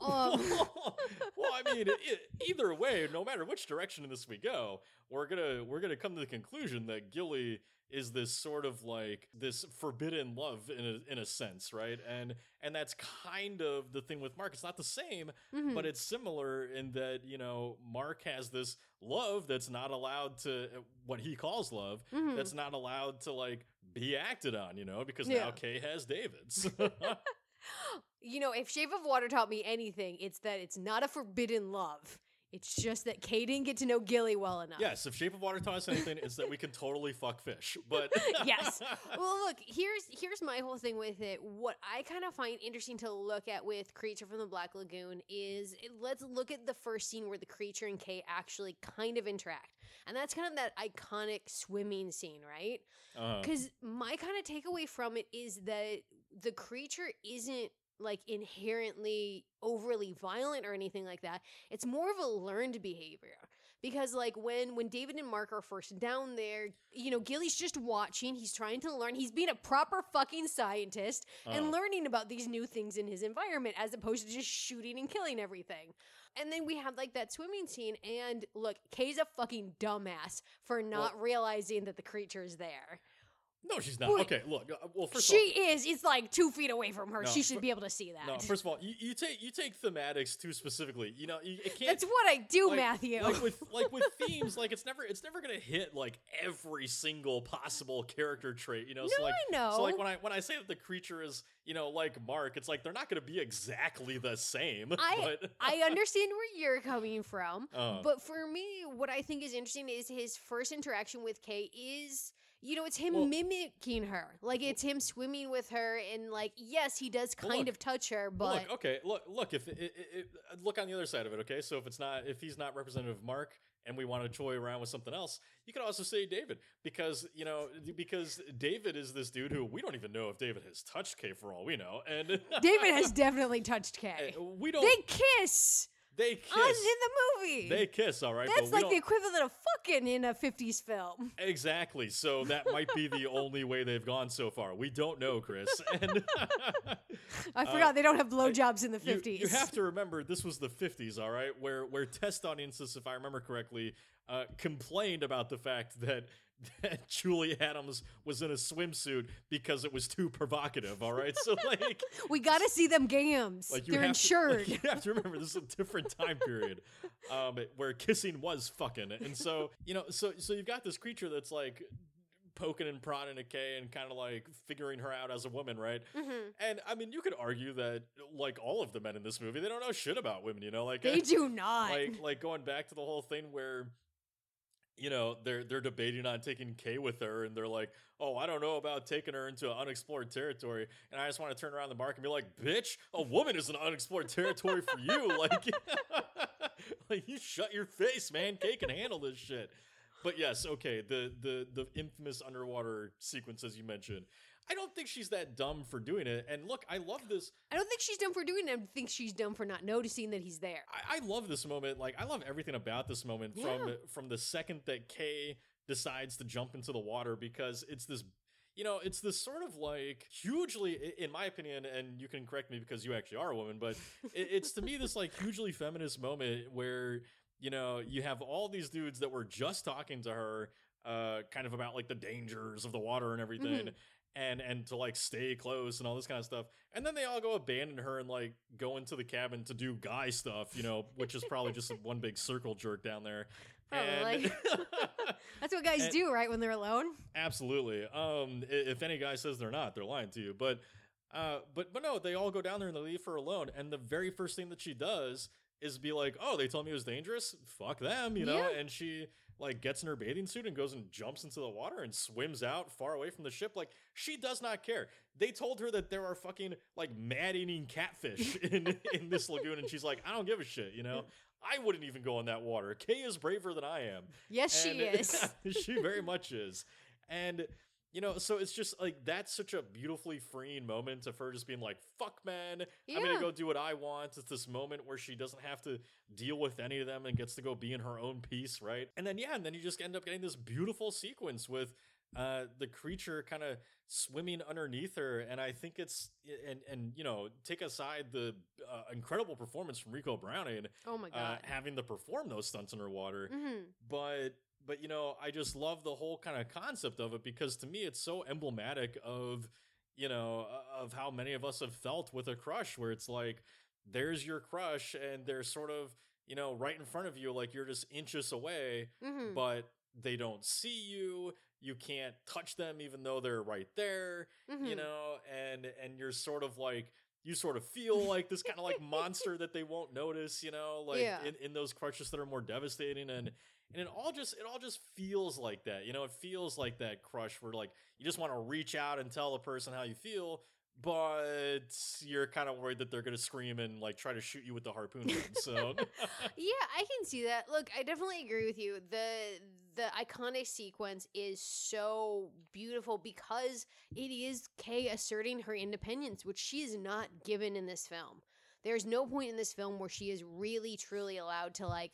Um, [laughs] well, I mean, e- either way, no matter which direction in this we go, we're gonna we're gonna come to the conclusion that Gilly is this sort of like this forbidden love in a in a sense, right? And and that's kind of the thing with Mark. It's not the same, mhm. but it's similar in that you know Mark has this love that's not allowed to what he calls love Mhm. that's not allowed to like be acted on, you know, because Yeah. now Kay has David's. [laughs] [laughs] you know, if Shape of Water taught me anything, it's that it's not a forbidden love. It's just that Kay didn't get to know Gilly well enough. Yes, if Shape of Water taught us anything, it's that we can totally fuck fish. But [laughs] yes. [laughs] Well, look, here's here's my whole thing with it. What I kind of find interesting to look at with Creature from the Black Lagoon is let's look at the first scene where the creature and Kay actually kind of interact. And that's kind of that iconic swimming scene, right? Uh-huh. Because my kind of takeaway from it is that the creature isn't like inherently overly violent or anything like that. It's more of a learned behavior. Because like when when David and Mark are first down there, you know, Gilly's just watching, he's trying to learn. He's being a proper fucking scientist and Uh. learning about these new things in his environment as opposed to just shooting and killing everything. And then we have like that swimming scene and look, Kay's a fucking dumbass for not realizing that the creature is there. No, she's not. Wait. Okay, look. uh, Well, first she of all, is. It's like two feet away from her. No, she should be able to see that. no. First of all, you, you take you take thematics too specifically. You know, you, it can't. That's what I do, like, Matthew. Like with [laughs] like with themes, like it's never it's never gonna hit like every single possible character trait. You know, so No, like I know. so like when I when I say that the creature is you know like Mark, it's like they're not gonna be exactly the same. [laughs] I but, I understand where you're coming from, Uh. but for me, what I think is interesting is his first interaction with Kay is. You know, it's him Well- mimicking her. Like it's him swimming with her, and like, yes, he does Well, kind look. of touch her, but look, okay, look, look. If it, it, it, look on the other side of it, okay. So if it's not, if he's not representative of Mark, and we want to toy around with something else, you could also say David, because you know, because David is this dude who we don't even know if David has touched Kay for all we know, and David has [laughs] definitely touched Kay. Eh, we don't. They kiss, They kiss. in the movie. They kiss, all right. That's like the equivalent of fucking in a 50s film. exactly. So that might be the [laughs] only way they've gone so far. We don't know, Chris. [laughs] And [laughs] I Uh, forgot they don't have blowjobs in the you, 50s. you have to remember this was the 50s, all right, where where test audiences, if I remember correctly, uh, complained about the fact that that [laughs] Julie Adams was in a swimsuit because it was too provocative. All right, so [laughs] like. we gotta see them gams. Like They're insured. To, like, you have to remember this is a different time period, um, where kissing was fucking, and so you know, so so you've got this creature that's like poking and prodding at Kay and kind of like figuring her out as a woman, right? Mhm. And I mean, you could argue that like all of the men in this movie, they don't know shit about women, you know, like They [laughs] do not. like like going back to the whole thing where you know they're they're debating on taking Kay with her and they're like oh I don't know about taking her into unexplored territory and I just want to turn around the mark and be like bitch a woman is an unexplored territory for you [laughs] like [laughs] like you shut your face man. Kay can handle this shit. But yes okay the the the infamous underwater sequence as you mentioned I don't think she's that dumb for doing it and look I love this I don't think she's dumb for doing it. I think she's dumb for not noticing that he's there. I, I love this moment. Like I love everything about this moment from Yeah. from the second that Kay decides to jump into the water because it's this you know, it's this sort of like hugely, in my opinion, and you can correct me because you actually are a woman, but [laughs] it's to me this like hugely feminist moment where, you know, you have all these dudes that were just talking to her, uh, kind of about like the dangers of the water and everything. And and to like stay close and all this kind of stuff, and then they all go abandon her and like go into the cabin to do guy stuff, you know, which is probably just one big circle jerk down there. And- Probably. [laughs] That's what guys And- do, right? When they're alone. Absolutely. Um, if any guy says they're not, they're lying to you. But, uh, but but no, they all go down there and they leave her alone. And the very first thing that she does is be like, oh, they told me it was dangerous. Fuck them, you know. Yeah. And she like gets in her bathing suit and goes and jumps into the water and swims out far away from the ship. Like she does not care. They told her that there are fucking like mad eating catfish [laughs] in in this lagoon, and she's like, I don't give a shit, you know. I wouldn't even go in that water. Kay is braver than I am. Yes, she is. [laughs] she very much is. And you know, so it's just like that's such a beautifully freeing moment of her just being like, "Fuck, man, I'm gonna go do what I want." It's this moment where she doesn't have to deal with any of them and gets to go be in her own peace, right? And then yeah, and then you just end up getting this beautiful sequence with uh the creature kind of swimming underneath her and i think it's and and you know take aside the uh, incredible performance from Ricou Browning Oh my uh, god. having to perform those stunts underwater hmm but but you know i just love the whole kind of concept of it because to me it's so emblematic of you know of how many of us have felt with a crush where it's like there's your crush and they're sort of you know right in front of you like you're just inches away hmm but they don't see you you can't touch them even though they're right there hmm you know and and you're sort of like you sort of feel like this kind of like monster that they won't notice you know like Yeah. in, in those crushes that are more devastating and and it all just it all just feels like that you know it feels like that crush where like you just want to reach out and tell the person how you feel but you're kind of worried that they're gonna scream and like try to shoot you with the harpoon [laughs] so Yeah, I can see that. Look, I definitely agree with you. The the iconic sequence is so beautiful because it is Kay asserting her independence, which she is not given in this film. There's no point in this film where she is really truly allowed to like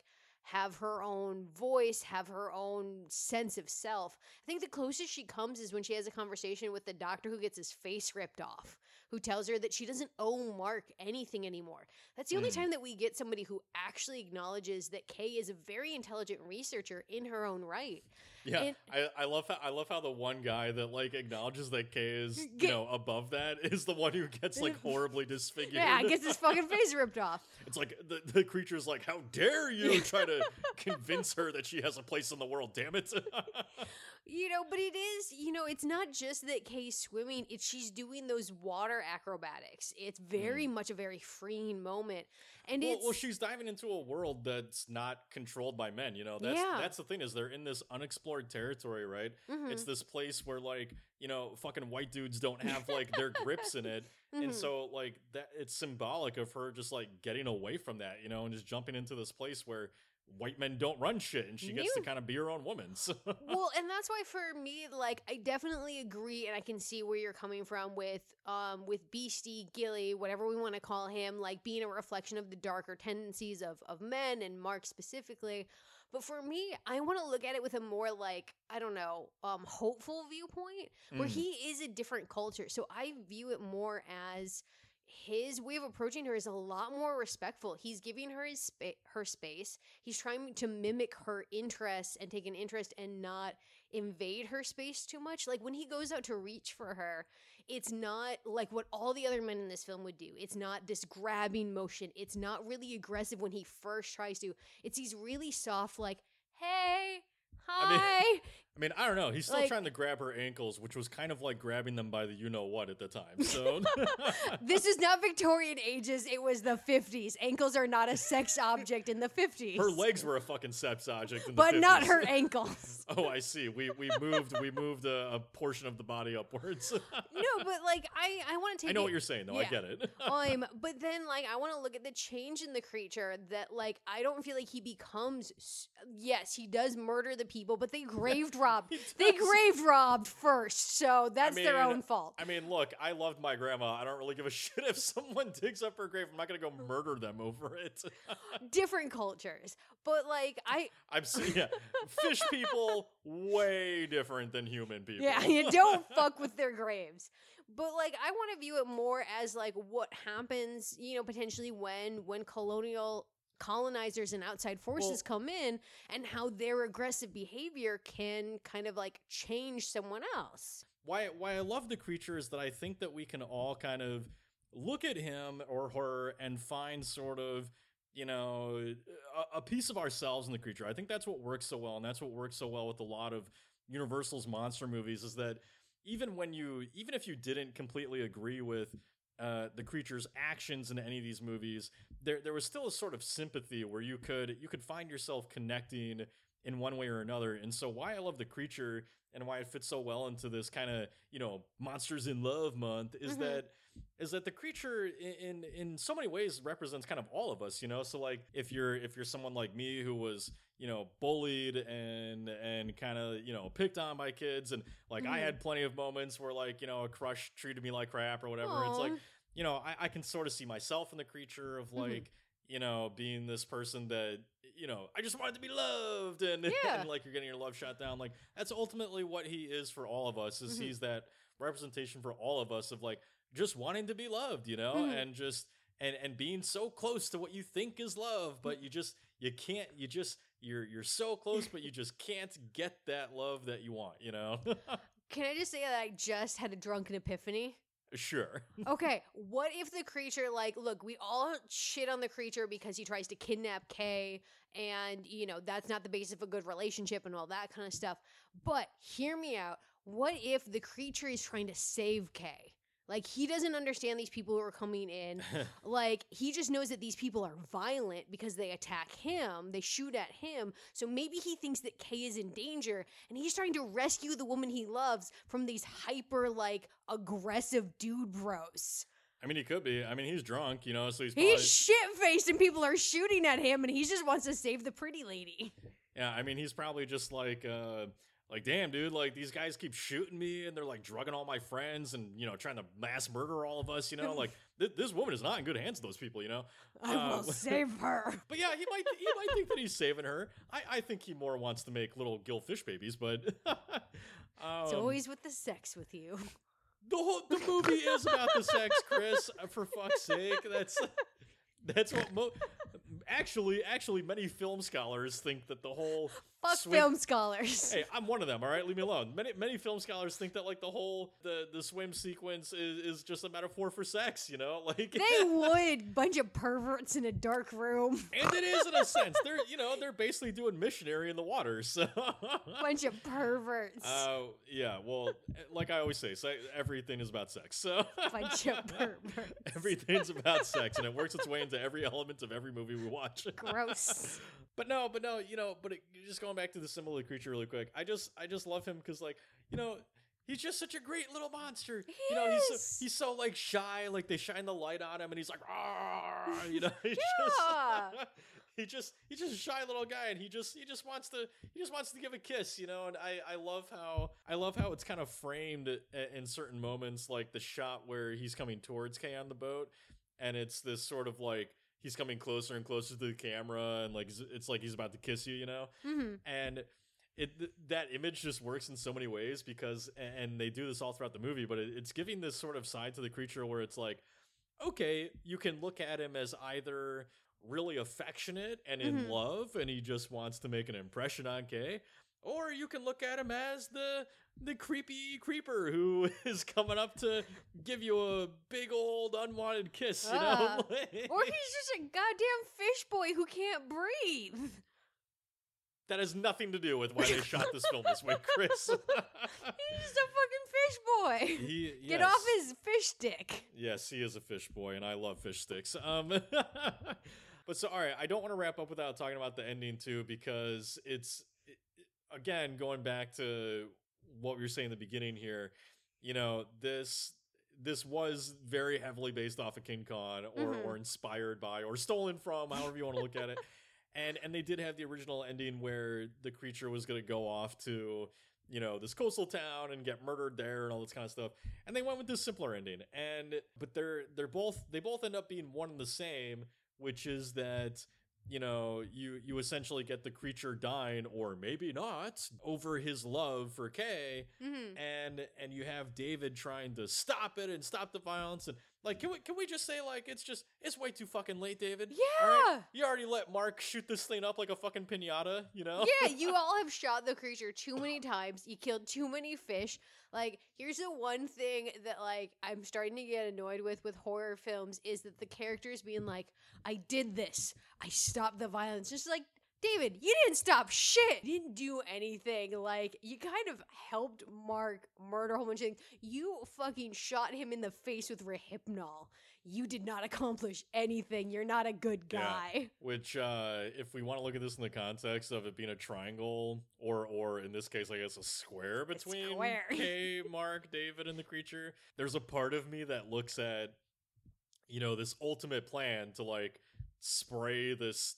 have her own voice, have her own sense of self. I think the closest she comes is when she has a conversation with the doctor who gets his face ripped off, who tells her that she doesn't owe Mark anything anymore. That's the only Mm. time that we get somebody who actually acknowledges that Kay is a very intelligent researcher in her own right. Yeah, And- I, I love how I love how the one guy that like acknowledges that Kay is [laughs] you know above that is the one who gets like [laughs] horribly disfigured. Yeah, gets his fucking face ripped off. [laughs] It's like the, the creature's like, how dare you try to convince her that she has a place in the world? Damn it! You know, but it is, you know, it's not just that Kay's swimming, it's she's doing those water acrobatics. It's very mm. much a very freeing moment. And well, well, she's diving into a world that's not controlled by men. You know, that's Yeah. that's the thing is they're in this unexplored territory, right? Mhm, It's this place where like you know fucking white dudes don't have like their grips in it, [laughs] and mhm. so like that it's symbolic of her just like getting away from that, you know, and just jumping into this place where white men don't run shit, and she gets to kind of be her own woman. [laughs] So. well, and that's why for me, like, I definitely agree, and I can see where you're coming from with, um, with Beastie Gilly, whatever we want to call him, like being a reflection of the darker tendencies of of men and Mark specifically. But for me, I want to look at it with a more like I don't know, um, hopeful viewpoint, where Mm. he is a different culture. So I view it more as his way of approaching her is a lot more respectful. He's giving her his spa- her space. He's trying to mimic her interests and take an interest and not invade her space too much. Like when he goes out to reach for her, it's not like what all the other men in this film would do. It's not this grabbing motion. It's not really aggressive when he first tries to. It's these really soft like, "Hey, I mean- hi." I mean, I don't know. He's still Like- trying to grab her ankles, which was kind of like grabbing them by the you know what at the time. So [laughs] this is not Victorian ages. It was the 50s. Ankles are not a sex object in the 50s. her legs were a fucking sex object, in the but not her ankles. [laughs] Oh, I see. We we moved we moved a, a portion of the body upwards. [laughs] no, but like I, I want to take. I know it- what you're saying, though. I get it. um, but then like I want to look at the change in the creature that like I don't feel like he becomes. Yes, he does murder the people, but they graved robbed. They grave robbed first, so that's their mean, own fault. I mean, look, I loved my grandma. I don't really give a [laughs] shit if someone digs up her grave. I'm not gonna go murder them over it. [laughs] Different cultures, but like I, [laughs] I'm seeing yeah, fish people way different than human people. Yeah, you don't fuck with their graves. But like I want to view it more as like what happens, you know, potentially when when colonial colonizers and outside forces Well- come in and how their aggressive behavior can kind of like change someone else. why why I love the creature is that I think that we can all kind of look at him or her and find sort of you know a, a piece of ourselves in the creature. I think that's what works so well, and that's what works so well with a lot of Universal's monster movies is that even when you even if you didn't completely agree with uh, the creature's actions in any of these movies, there there was still a sort of sympathy where you could you could find yourself connecting in one way or another. And so why I love the creature and why it fits so well into this kind of you know monsters in love month is Mhm. that is that the creature in, in in so many ways represents kind of all of us you know so like if you're if you're someone like me who was you know bullied and and kind of you know picked on by kids and like i Mhm. had plenty of moments where like you know a crush treated me like crap or whatever it's like you know I, I can sort of see myself in the creature of Mhm. like you know being this person that you know i just wanted to be loved and, [laughs] Yeah. and like you're getting your love shot down like that's ultimately what he is for all of us is Mhm. he's that representation for all of us of like just wanting to be loved you know Mhm. and just and and being so close to what you think is love but you just you can't you just you're you're so close but you just can't get that love that you want you know [laughs] Can I just say that I just had a drunken epiphany? sure Okay, [laughs] what if the creature, like, look, we all shit on the creature because he tries to kidnap Kay, and, you know, that's not the basis of a good relationship and all that kind of stuff. But hear me out. What if the creature is trying to save Kay? Like, he doesn't understand these people who are coming in. [laughs] Like, he just knows that these people are violent because they attack him, they shoot at him. So maybe he thinks that Kay is in danger and he's trying to rescue the woman he loves from these hyper, like, aggressive dude bros. i mean he could be i mean he's drunk you know so he's probably, He's shit faced and people are shooting at him and he just wants to save the pretty lady. Yeah, I mean, he's probably just like, uh, like, damn, dude, like these guys keep shooting me and they're like drugging all my friends and you know trying to mass murder all of us. You know, like [laughs] th- this woman is not in good hands. with Those people, you know. I will [laughs] save her. But yeah, he might he might think that he's saving her. I, I think he more wants to make little gill fish babies, but [laughs] It's um, always with the sex with you. the whole the movie is about the sex, Chris. uh, For fuck's sake, that's that's what mo- actually actually many film scholars think that the whole Fuck swim- film scholars. Hey, I'm one of them. All right, leave me alone. Many many film scholars think that like the whole the the swim sequence is, is just a metaphor for sex. You know, [laughs] like They would, bunch of perverts in a dark room. [laughs] and it is in a sense. They're you know they're basically doing missionary in the water. So. [laughs] bunch of perverts. Uh, yeah, well, like I always say, so everything is about sex. So bunch of perverts. everything's about sex, and it works its way into every element of every movie we watch. Gross. But no, but no, you know, but it, just going back to the symbol of the creature really quick. I just, I just love him because, like, you know, he's just such a great little monster. He you know, he's so, he's so like shy. Like they shine the light on him, and he's like, ah you know, [laughs] he's Yeah. just. [laughs] He just he's just a shy little guy and he just he just wants to he just wants to give a kiss you know and I I love how I love how it's kind of framed in certain moments like the shot where he's coming towards Kay on the boat and it's this sort of like he's coming closer and closer to the camera and like it's like he's about to kiss you you know hmm and it th- that image just works in so many ways because and they do this all throughout the movie but it, it's giving this sort of side to the creature where it's like okay you can look at him as either really affectionate and in Mhm. love and he just wants to make an impression on Kay or you can look at him as the the creepy creeper who [laughs] is coming up to give you a big old unwanted kiss you Ah. know [laughs] Or he's just a goddamn fish boy who can't breathe. that has nothing to do with why they shot this film this way [laughs] chris He's just a fucking fish boy. He, Get off his fish stick. Yes, he is a fish boy, and I love fish sticks. Um, but so all right, I don't want to wrap up without talking about the ending too, because it's it, again going back to what we were saying in the beginning here. You know, this this was very heavily based off of King Kong, or Mhm. or inspired by, or stolen from, however you want to look at it. [laughs] And and they did have the original ending where the creature was going to go off to you know this coastal town and get murdered there and all this kind of stuff and they went with this simpler ending and but they're they're both they both end up being one and the same which is that you know you you essentially get the creature dying or maybe not over his love for Kay hmm and and you have David trying to stop it and stop the violence and like can we can we just say like it's just it's way too fucking late David All right? Yeah. you already let Mark shoot this thing up like a fucking pinata you know Yeah, [laughs] you all have shot the creature too many times. You killed too many fish. Like, here's the one thing that like I'm starting to get annoyed with with horror films is that the characters being like, "I did this. I stopped the violence." Just like David, you didn't stop shit. You didn't do anything. Like, you kind of helped Mark murder a whole bunch of things. You fucking shot him in the face with Rohypnol. You did not [laughs] accomplish anything. You're not a good Yeah. guy. Which, uh, if we want to look at this in the context of it being a triangle, or or in this case, I guess a square between square. Kay, [laughs] Mark, David, and the creature, there's a part of me that looks at, you know, this ultimate plan to like spray this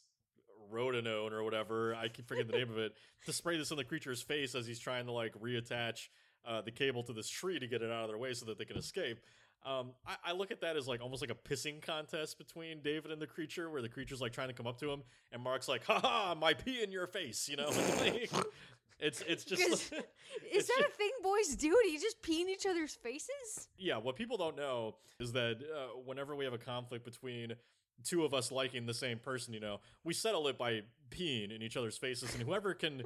rodinone or whatever. I keep forgetting the name of it. [laughs] To spray this in the creature's face as he's trying to like reattach uh, the cable to this tree to get it out of their way so that they can escape. Um, I, I look at that as like almost like a pissing contest between David and the creature, where the creature's like trying to come up to him, and Mark's like, "Ha ha, my pee in your face," you know. [laughs] Like, it's it's just Is [laughs] It's that ju- a thing boys do? Do you just pee in each other's faces? yeah. What people don't know is that uh, whenever we have a conflict between two of us liking the same person, you know, we settle it by peeing in each other's faces, and whoever can,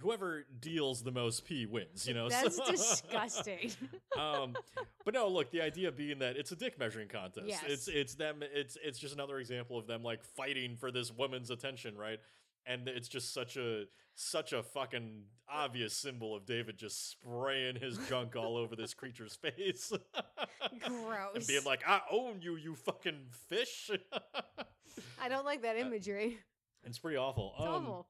whoever deals the most pee wins. You know, That's So- [laughs] disgusting. um, but no, look, the idea being that it's a dick measuring contest. Yes. It's it's them. It's it's just another example of them like fighting for this woman's attention, right? And it's just such a such a fucking obvious symbol of David just spraying his junk all over this creature's face. [laughs] Gross. and being like, I own you, you fucking fish. I don't like that imagery. it's pretty awful. It's Um, awful.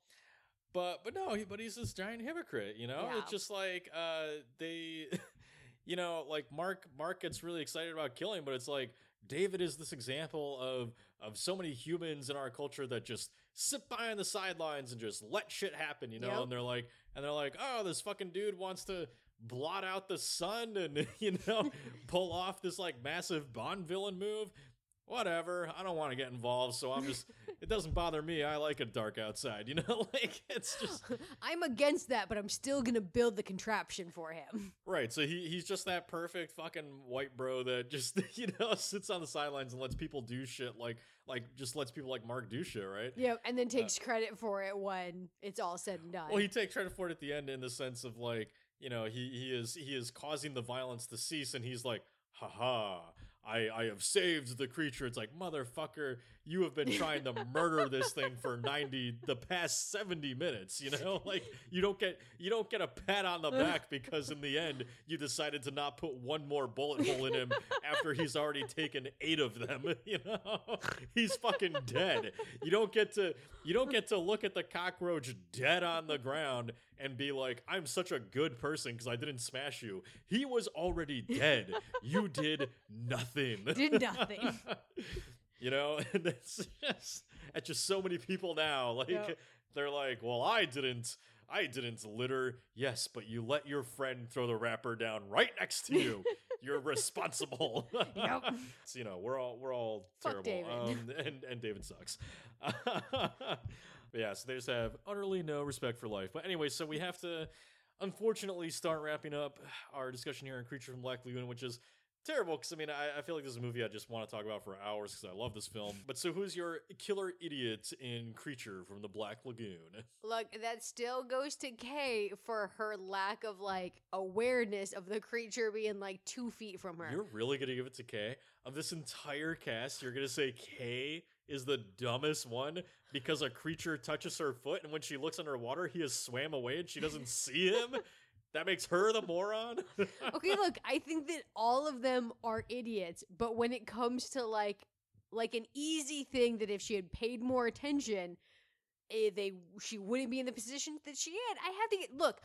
But but no, he, but he's this giant hypocrite, you know? Yeah. It's just like uh they [laughs] you know, like Mark Mark gets really excited about killing, but it's like David is this example of of so many humans in our culture that just sit by on the sidelines and just let shit happen, you know? Yep. And they're like and they're like, "Oh, this fucking dude wants to blot out the sun and [laughs] you know, [laughs] pull off this like massive Bond villain move." Whatever. I don't want to get involved, so I'm just [laughs] it doesn't bother me. I like it dark outside, you know? [laughs] like it's just [laughs] I'm against that, but I'm still gonna build the contraption for him. Right, so he he's just that perfect fucking white bro that just you know sits on the sidelines and lets people do shit like like just lets people like Mark do shit, right? Yeah, and then takes uh, credit for it when it's all said and done. Well, he takes credit for it at the end in the sense of like you know he he is he is causing the violence to cease, and he's like, haha. I, I have saved the creature. It's like, motherfucker, you have been trying to murder this thing for 90 the past 70 minutes, you know? [laughs] Like you don't get you don't get a pat on the back because in the end you decided to not put one more bullet hole in him after he's already taken 8 of them, [laughs] you know? He's fucking dead. You don't get to you don't get to look at the cockroach dead on the ground and be like, I'm such a good person because I didn't smash you. He was already dead. You did nothing. [laughs] Did nothing. [laughs] you know, [laughs] and it's just just so many people now. Like Yep. they're like, Well, I didn't I didn't litter. Yes, but you let your friend throw the wrapper down right next to you. You're responsible. Yep. So, you know, we're all we're all Fuck terrible. Um, and and David sucks. Yeah, so they just have utterly no respect for life. But anyway, so we [laughs] have to unfortunately start wrapping up our discussion here on Creature from Black Lagoon, which is terrible because I mean I, I feel like this is a movie I just want to talk about for hours because I love this film. But so who's your killer idiot in Creature from the Black Lagoon? Look, that still goes to Kay for her lack of like awareness of the creature being like two feet from her. You're really gonna give it to Kay? Of this entire cast, you're gonna say Kay is the dumbest one because a creature touches her foot and when she looks underwater, he has swam away and she doesn't [laughs] see him? That makes her the moron? [laughs] okay, look, I think that all of them are idiots, but when it comes to like like an easy thing that if she had paid more attention, eh, they she wouldn't be in the position that she had. I have to get look.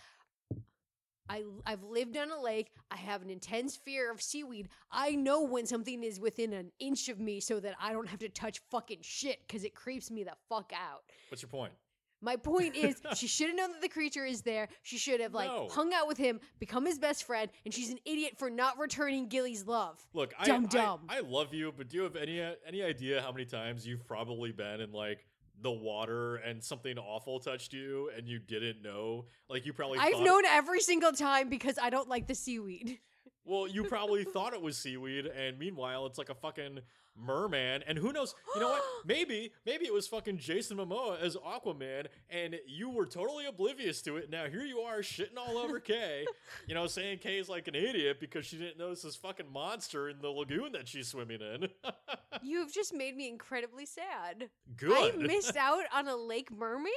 I I've lived on a lake. I have an intense fear of seaweed. I know when something is within an inch of me so that I don't have to touch fucking shit cuz it creeps me the fuck out. What's your point? My point is, [laughs] she should have known that the creature is there. She should have like No. hung out with him, become his best friend, and she's an idiot for not returning Gilly's love. Look, I, Dumb I- dumb. I, love you, but do you have any any idea how many times you've probably been in like the water and something awful touched you and you didn't know? Like you probably I've known every single time because I don't like the seaweed. Well, you probably [laughs] thought it was seaweed, and meanwhile, it's like a fucking merman. And who knows? You know what? [gasps] Maybe, maybe it was fucking Jason Momoa as Aquaman, and you were totally oblivious to it. Now here you are shitting all over Kay, [laughs] you know, saying Kay's like an idiot because she didn't notice this fucking monster in the lagoon that she's swimming in. [laughs] You've just made me incredibly sad. Good. I missed [laughs] out on a lake merman?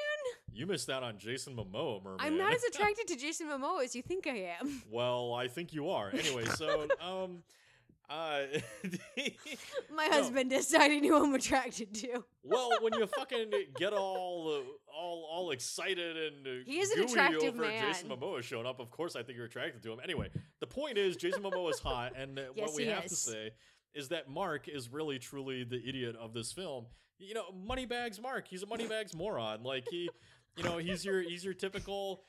you missed out on Jason Momoa, merman. I'm not as attracted to Jason Momoa as you think I am. well, I think you are. Anyway, so um. Uh, [laughs] My No. husband decided who I'm attracted to. well, when you [laughs] fucking get all uh, all all excited and uh, He is an attractive over Jason man. Momoa showing up, of course I think you're attracted to him. Anyway, the point is Jason Momoa is hot, and uh, [laughs] Yes, what we have to say is that Mark is really truly the idiot of this film. You know, Moneybags Mark, he's a Moneybags moron. Like he, you know, he's your he's your typical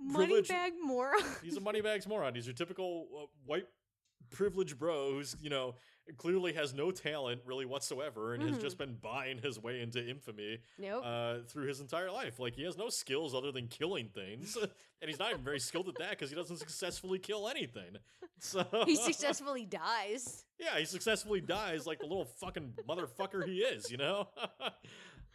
Moneybag moron. he's a moneybags moron. He's your typical uh, white privileged bro who's you know clearly has no talent really whatsoever and has Mhm. just been buying his way into infamy Nope. uh, through his entire life. Like he has no skills other than killing things, [laughs] and he's not even very skilled at that because he doesn't successfully kill anything. [laughs] So he successfully dies. [laughs] yeah, he successfully dies like the little fucking motherfucker he is, you know?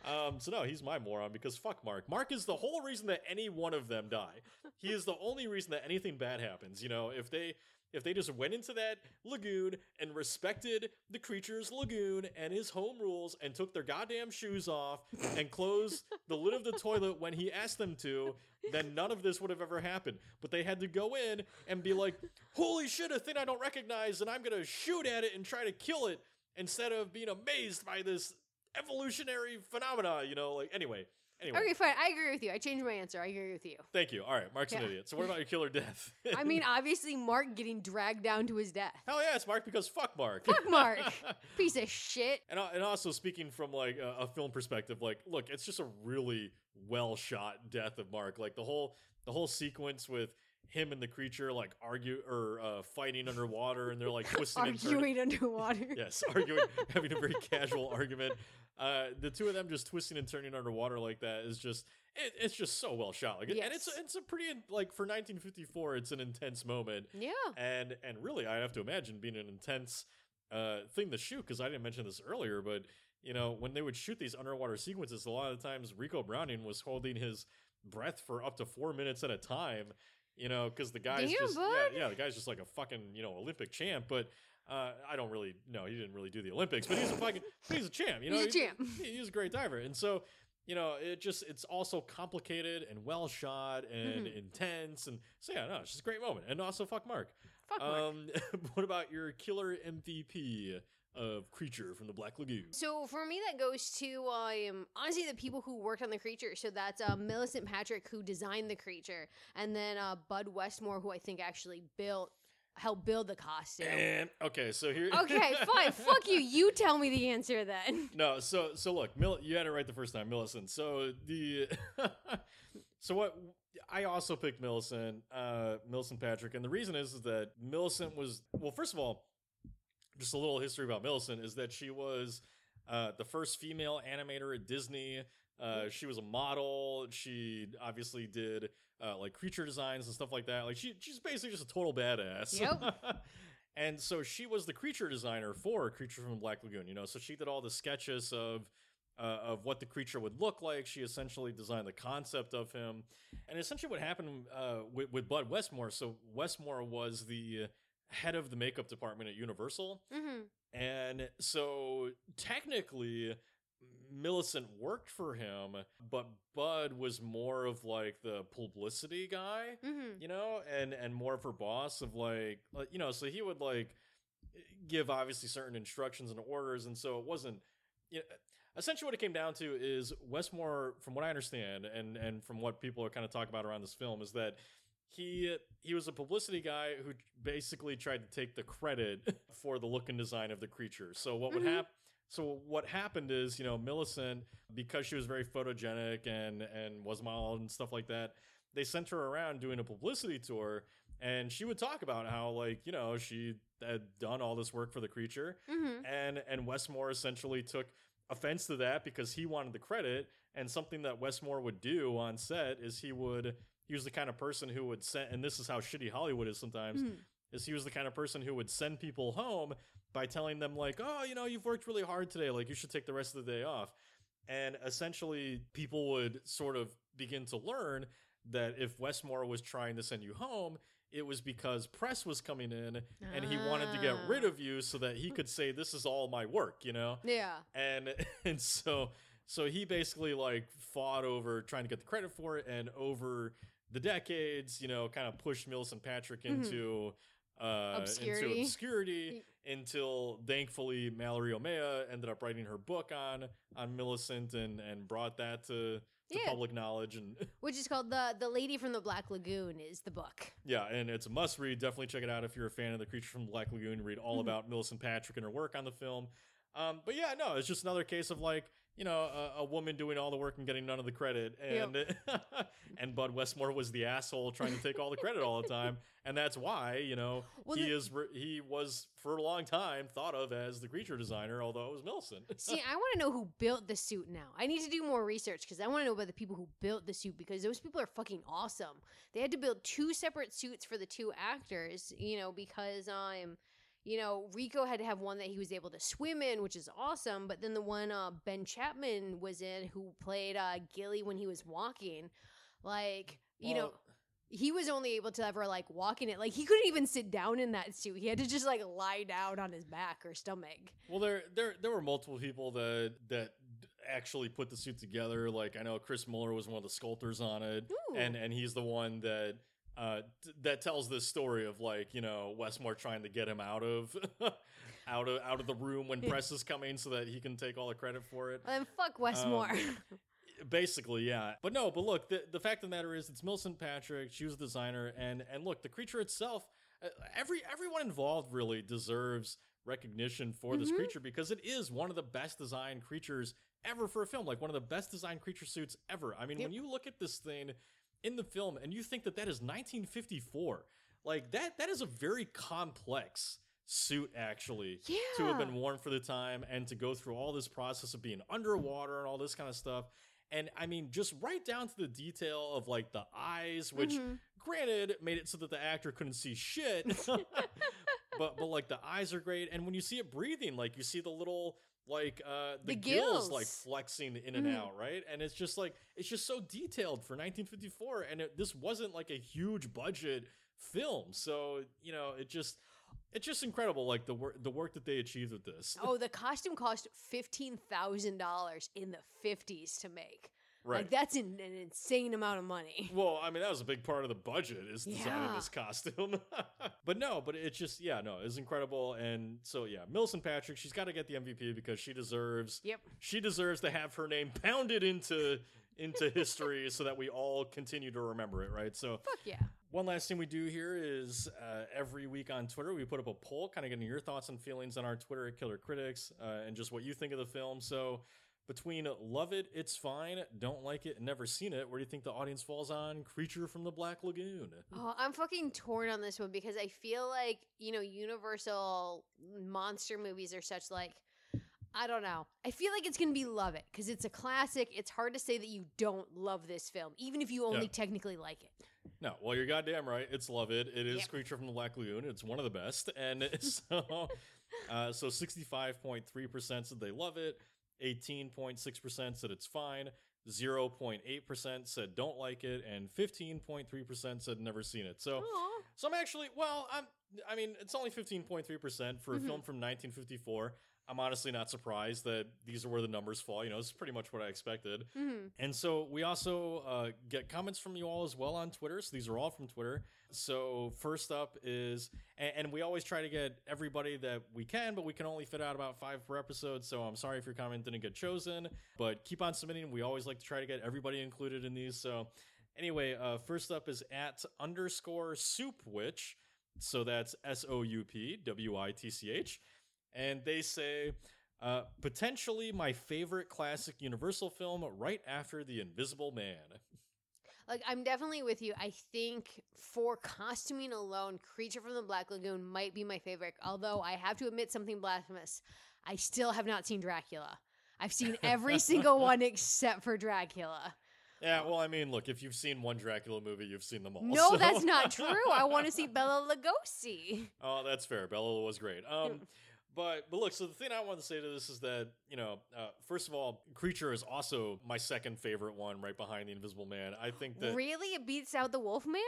um, so no, he's my moron because fuck Mark. Mark is the whole reason that any one of them die. He is the only reason that anything bad happens, you know? If they if they just went into that lagoon and respected the creature's lagoon and his home rules and took their goddamn shoes off and closed the lid of the toilet when he asked them to, then none of this would have ever happened. But they had to go in and be like, holy shit, a thing I don't recognize, and I'm gonna shoot at it and try to kill it instead of being amazed by this evolutionary phenomena, you know, like anyway. Anyway. Okay, fine. I agree with you. I changed my answer. I agree with you. Thank you. All right, Mark's an Yeah. idiot. So what about your killer death? I mean, [laughs] obviously, Mark getting dragged down to his death. Hell yeah, it's Mark because fuck Mark. Fuck [laughs] Mark. Piece of shit. And, al- and also speaking from like a, a film perspective, like look, it's just a really well shot death of Mark. Like the whole the whole sequence with him and the creature like argue or uh, fighting underwater, and they're like [laughs] twisting and turning. Arguing underwater. [laughs] Yes, arguing, having a very casual argument. Uh, the two of them just twisting and turning underwater like that is just it, it's just so well shot. Like, and it's it's a pretty like for 1954, it's an intense moment Yeah. and and really i have to imagine being an intense uh thing to shoot because i didn't mention this earlier but you know when they would shoot these underwater sequences a lot of the times Ricou Browning was holding his breath for up to four minutes at a time you know because the guy's Damn, just yeah, yeah the guy's just like a fucking you know olympic champ but uh, I don't really know. He didn't really do the Olympics, but he's a fucking he's a champ. You know, He's a champ. he- he's a great diver, and so you know, it just it's also complicated and well shot and Mhm. intense, and so yeah, no, it's just a great moment. And also, fuck Mark. Fuck Mark. Um, [laughs] what about your killer MVP of Creature from the Black Lagoon? So for me, that goes to um, honestly the people who worked on the creature. So that's uh, Millicent Patrick who designed the creature, and then uh, Bud Westmore who I think actually built helped build the costume. And okay, so here. [laughs] okay, fine. Fuck you. You tell me the answer then. [laughs] No, so so look, Mill, you had it right the first time, Millicent. So the [laughs] so what I also picked Millicent, uh, Millicent Patrick, and the reason is, is that Millicent was well. First of all, just a little history about Millicent is that she was uh, the first female animator at Disney. Uh, she was a model. She obviously did uh, like creature designs and stuff like that. Like she, she's basically just a total badass. Yep. [laughs] and so she was the creature designer for Creature from the Black Lagoon. You know, so she did all the sketches of uh, of what the creature would look like. She essentially designed the concept of him, and essentially what happened uh, with, with Bud Westmore. So Westmore was the head of the makeup department at Universal. hmm And so technically, Millicent worked for him, but Bud was more of like the publicity guy, hmm you know, and and more of her boss of like, like, you know, so he would like give obviously certain instructions and orders, and so it wasn't. You know, essentially, what it came down to is Westmore, from what I understand, and and from what people are kind of talking about around this film, is that he he was a publicity guy who basically tried to take the credit [laughs] for the look and design of the creature. So what would Mhm. happen? So what happened is, you know, Millicent, because she was very photogenic and and was model and stuff like that, they sent her around doing a publicity tour, and she would talk about how, like, you know, she had done all this work for the creature, hmm and and Westmore essentially took offense to that because he wanted the credit and something that Westmore would do on set is he would he was the kind of person who would send and this is how shitty Hollywood is sometimes Mhm. is he was the kind of person who would send people home by telling them like, "Oh, you know, you've worked really hard today. Like you should take the rest of the day off." And essentially, people would sort of begin to learn that if Westmore was trying to send you home, it was because press was coming in and he wanted to get rid Ah. of you so that he could say this is all my work, you know? Yeah. And [laughs] and so so he basically like fought over trying to get the credit for it and over the decades, you know, kind of pushed Millicent Patrick Mhm. into uh Obscurity. into obscurity until thankfully Mallory O'Meara ended up writing her book on on Millicent and and brought that to to Yeah. public knowledge and [laughs] Which is called the the Lady from the Black Lagoon is the book. yeah, and it's a must read. Definitely check it out if you're a fan of the Creature from the Black Lagoon. Read all Mhm. about Millicent Patrick and her work on the film. Um, but yeah, no, it's just another case of like you know a, a woman doing all the work and getting none of the credit, and [laughs] and Bud Westmore was the asshole trying to take all the credit all the time, and that's why you know Well, he the- is re- he was for a long time thought of as the creature designer, although it was Millicent. [laughs] See, I want to know who built the suit now. I need to do more research because I want to know about the people who built the suit because those people are fucking awesome. They had to build two separate suits for the two actors, you know, because I'm. um you know, Ricou had to have one that he was able to swim in, which is awesome, but then the one uh Ben Chapman was in who played uh Gilly when he was walking, like, you know, he was only able to ever like walk in it. Like he couldn't even sit down in that suit. He had to just like lie down on his back or stomach. Well, there there there were multiple people that that actually put the suit together. Like I know Chris Mueller was one of the sculptors on it, Ooh. and and he's the one that uh t- that tells this story of like you know Westmore trying to get him out of [laughs] out of out of the room when press is coming so that he can take all the credit for it. And fuck Westmore. Basically, yeah. But no, but look, the the fact of the matter is, it's Millicent Patrick. She was the designer, and and look, the creature itself, uh, every everyone involved really deserves recognition for this Mhm. creature because it is one of the best designed creatures ever for a film. Like one of the best designed creature suits ever. I mean, Yep. when you look at this thing in the film and you think that that is 1954, like that that is a very complex suit actually to have been worn for the time and to go through all this process of being underwater and all this kind of stuff. And I mean, just right down to the detail of like the eyes, which Mhm. granted made it so that the actor couldn't see shit. [laughs] but but like the eyes are great. And when you see it breathing, like you see the little like uh the, The gills. like flexing in and Mhm. out, right? And it's just like it's just so detailed for 1954 and it, this wasn't like a huge budget film. So, you know, it just it's just incredible like the work the work that they achieved with this. Oh, the costume cost fifteen thousand dollars in the fifties to make. Right. Like that's an, an insane amount of money. [laughs] Well, I mean, that was a big part of the budget is designing Yeah. this costume. [laughs] but no, but it's just, yeah, no, it's incredible. And so, yeah, Millicent Patrick, she's got to get the MVP because she deserves, Yep. she deserves to have her name pounded into into history so that we all continue to remember it, right? So, Fuck yeah. one last thing we do here is uh, every week on Twitter, we put up a poll, kind of getting your thoughts and feelings on our Twitter at Killer Critics uh, and just what you think of the film. So, between love it, it's fine, don't like it, never seen it, where do you think the audience falls on Creature from the Black Lagoon? Oh, I'm fucking torn on this one because I feel like, you know, Universal monster movies are such like I don't know. I feel like it's going to be love it because it's a classic. It's hard to say that you don't love this film, even if you only Yeah. technically like it. No, well, you're goddamn right. It's love it. It is. Creature from the Black Lagoon. It's one of the best, and [laughs] so uh, so 65.3 percent said they love it. 18.6 percent said it's fine. 0.8 percent said don't like it, and 15.3 percent said never seen it. So. Aw. So I'm actually well, I'm I mean, it's only 15.3% for a Mhm. film from 1954. I'm honestly not surprised that these are where the numbers fall. You know, it's pretty much what I expected. Mhm. And so we also uh, get comments from you all as well on Twitter. So these are all from Twitter. So first up is, and, and we always try to get everybody that we can, but we can only fit out about five per episode. So I'm sorry if your comment didn't get chosen, but keep on submitting. We always like to try to get everybody included in these. So anyway, uh, first up is at underscore soup witch. So that's S O U P W I T C H. And they say, uh, potentially my favorite classic Universal film right after The Invisible Man. Like I'm definitely with you. I think for costuming alone, Creature from the Black Lagoon might be my favorite. Although I have to admit something blasphemous. I still have not seen Dracula. I've seen every [laughs] single one except for Dracula. Yeah, well, I mean, look, if you've seen one Dracula movie, you've seen them all. No, so- that's not [laughs] true. I want to see Bela Lugosi. Oh, that's fair. Bela was great. Um, [laughs] but but look, so the thing I want to say to this is that you know, uh, first of all, Creature is also my second favorite one, right behind the Invisible Man. I think that really, it beats out the Wolf Man.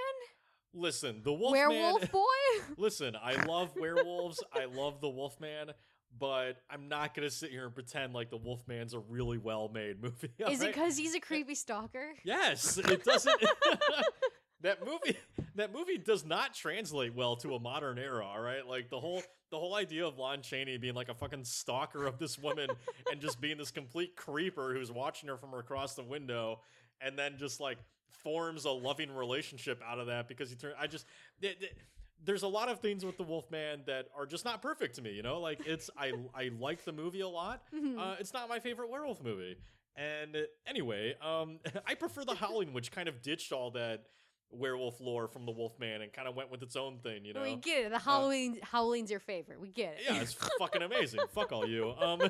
listen, the Wolf Werewolf Man. [laughs] Boy. listen, I love werewolves. I love the Wolf Man But I'm not gonna sit here and pretend like the Wolfman's a really well made movie. Is it because he's a creepy stalker? Yes, it doesn't. [laughs] [laughs] that movie, [laughs] that movie does not translate well to a modern era. All right, like the whole the whole idea of Lon Chaney being like a fucking stalker of this woman and just being this complete creeper who's watching her from across the window, and then just like forms a loving relationship out of that because he turned. I just. th- th- there's a lot of things with the Wolfman that are just not perfect to me, you know. Like it's I I like the movie a lot. [laughs] Mhm. Uh, it's not my favorite werewolf movie. And anyway, um, [laughs] I prefer the Howling, which kind of ditched all that werewolf lore from the Wolfman and kind of went with its own thing, you know. we get it. The Halloween Halloween's your favorite. We get it. Yeah, it's [laughs] fucking amazing. Fuck all you. Um,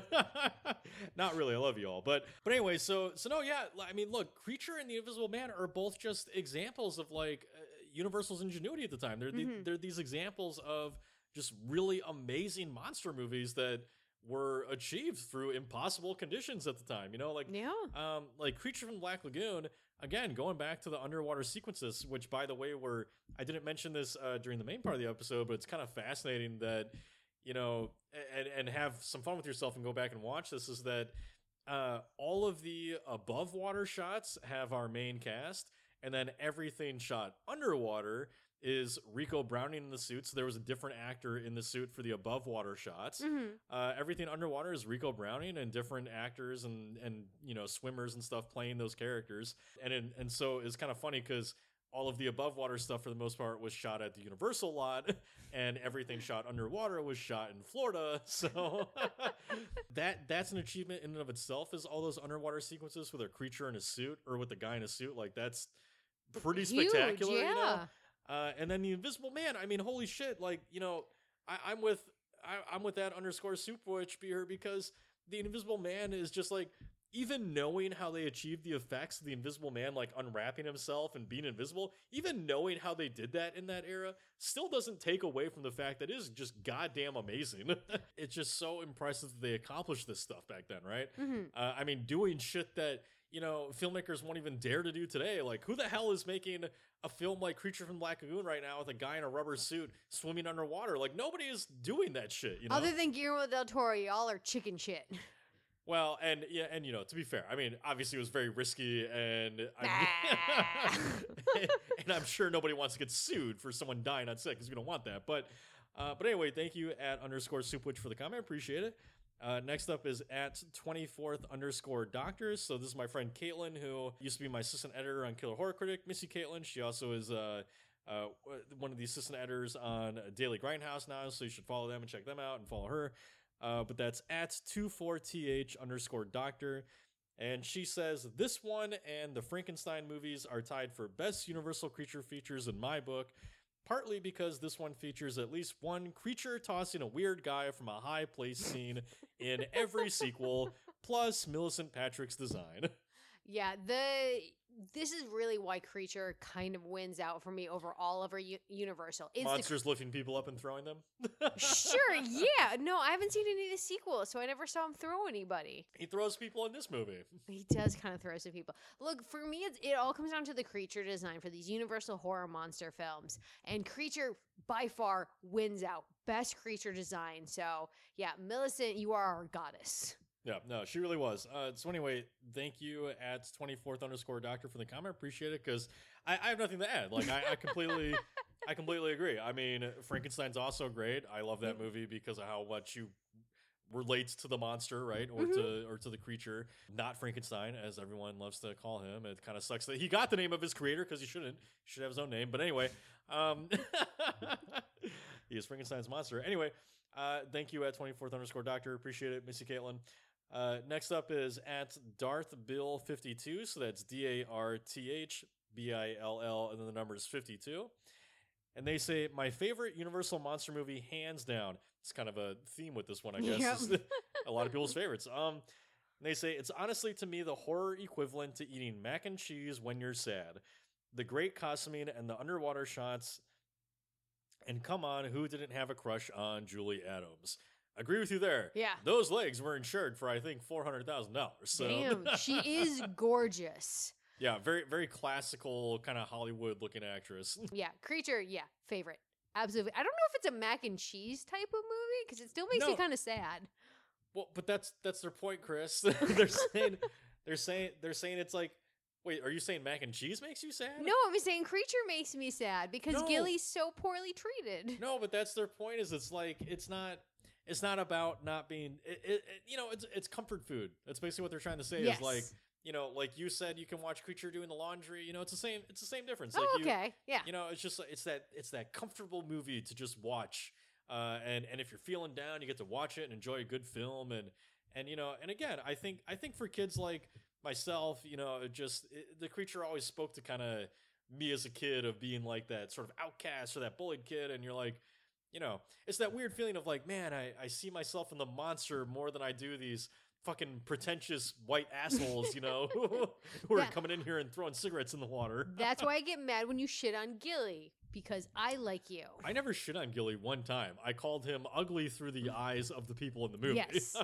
[laughs] not really. I love you all, but but anyway. So so no, yeah. I mean, look, Creature and the Invisible Man are both just examples of like uh, Universal's ingenuity at the time. They're the, Mhm. they're these examples of just really amazing monster movies that were achieved through impossible conditions at the time. You know, like yeah. um, like Creature from Black Lagoon, again, going back to the underwater sequences, which, by the way, were I didn't mention this uh, during the main part of the episode, but it's kind of fascinating that you know, and and have some fun with yourself and go back and watch this. Is that uh, all of the above water shots have our main cast, and then everything shot underwater is Ricou Browning in the suit. So there was a different actor in the suit for the above water shots. hmm Uh, everything underwater is Ricou Browning and different actors and and you know swimmers and stuff playing those characters, and and, and so it's kind of funny because all of the above water stuff for the most part was shot at the Universal lot, [laughs] and everything shot underwater was shot in Florida. [laughs] So [laughs] that that's an achievement in and of itself. Is all those underwater sequences with a creature in a suit or with a guy in a suit like that's pretty Huge, spectacular. yeah. You know? Uh, and then the Invisible Man. I mean, holy shit! Like you know, I, I'm with I, I'm with that underscore soup witch beer because the Invisible Man is just like even knowing how they achieved the effects of the Invisible Man, like unwrapping himself and being invisible, even knowing how they did that in that era, still doesn't take away from the fact that it is just goddamn amazing. [laughs] it's just so impressive that they accomplished this stuff back then, right? hmm Uh, I mean, doing shit that you know filmmakers won't even dare to do today. Like, who the hell is making a film like Creature from Black Lagoon right now with a guy in a rubber suit swimming underwater? Like, nobody is doing that shit. You know. Other than Guillermo del Toro, y'all are chicken shit. [laughs] well, and yeah, and you know, to be fair, I mean, obviously it was very risky, and I'm, [laughs] and I'm sure nobody wants to get sued for someone dying on set because we don't want that. But, uh, but anyway, thank you at underscore soupwitch for the comment. Appreciate it. Uh, next up is at 24th underscore doctors. So this is my friend Caitlin, who used to be my assistant editor on Killer Horror Critic. Missy Caitlin. She also is uh, uh, one of the assistant editors on Daily Grindhouse now. So you should follow them and check them out and follow her. Uh, but that's at 24th underscore doctor. And she says, This one and the Frankenstein movies are tied for best Universal creature features in my book, partly because this one features at least one creature tossing a weird guy from a high place [laughs] scene in every sequel, plus Millicent Patrick's design. Yeah, the this is really why Creature kind of wins out for me over all of our U- Universal. It's the Monsters lifting people up and throwing them. Sure, [laughs] yeah. No, I haven't seen any of the sequels, so I never saw him throw anybody. He throws people in this movie. He does kind of throw some people. Look, for me, it's, it all comes down to the creature design for these Universal horror monster films, and Creature by far wins out. Best creature design. So yeah, Millicent, you are our goddess. Yeah, no, she really was. Uh, so anyway, thank you at 24th underscore doctor for the comment. Appreciate it because I, I have nothing to add. Like I, I [laughs] completely, I completely agree. I mean, Frankenstein's also great. I love that movie because of how much you relates to the monster, right, or to or to the creature, not Frankenstein, as everyone loves to call him. It kind of sucks that he got the name of his creator because he shouldn't. He should have his own name. But anyway, um, [laughs] he is Frankenstein's monster. Anyway, uh, thank you at 24th underscore doctor. Appreciate it, Missy Caitlin. Uh, next up is at Darth Bill 52. So that's D A R T H B I L L, and then the number is 52. And they say, My favorite Universal monster movie, hands down. It's kind of a theme with this one, I guess. Yep. a lot of people's favorites. Um, And they say it's honestly to me the horror equivalent to eating mac and cheese when you're sad. The great costuming and the underwater shots. And come on, who didn't have a crush on Julie Adams? Agree with you there. Yeah. Those legs were insured for I think four hundred thousand dollars. So Damn, she is [laughs] gorgeous. yeah, very very classical kind of Hollywood looking actress. [laughs] Yeah, creature. Yeah, favorite. Absolutely. I don't know if it's a mac and cheese type of movie because it still makes me kind of sad. Well, but that's that's their point, Chris. [laughs] they're saying they're saying they're saying it's like, wait, are you saying mac and cheese makes you sad? No, I'm saying creature makes me sad because No. Gilly's so poorly treated. no, but that's their point. Is it's like it's not it's not about not being it, it, it- you know it's it's comfort food. That's basically what they're trying to say. Yes. Is like you know like you said you can watch creature doing the laundry. You know it's the same it's the same difference. Oh, like you, okay. Yeah. you know it's just it's that it's that comfortable movie to just watch uh and and if you're feeling down you get to watch it and enjoy a good film and and you know and again i think i think for kids like myself you know it just the creature always spoke to kind of me as a kid of being like that sort of outcast or that bullied kid and you're like you know it's that weird feeling of like man i i see myself in the monster more than i do these fucking pretentious white assholes you know [laughs] who are Yeah. coming in here and throwing cigarettes in the water That's why I [laughs] get mad when you shit on Gilly because I like you. I never shit on Gilly one time. I called him ugly through the eyes of the people in the movie. Yes.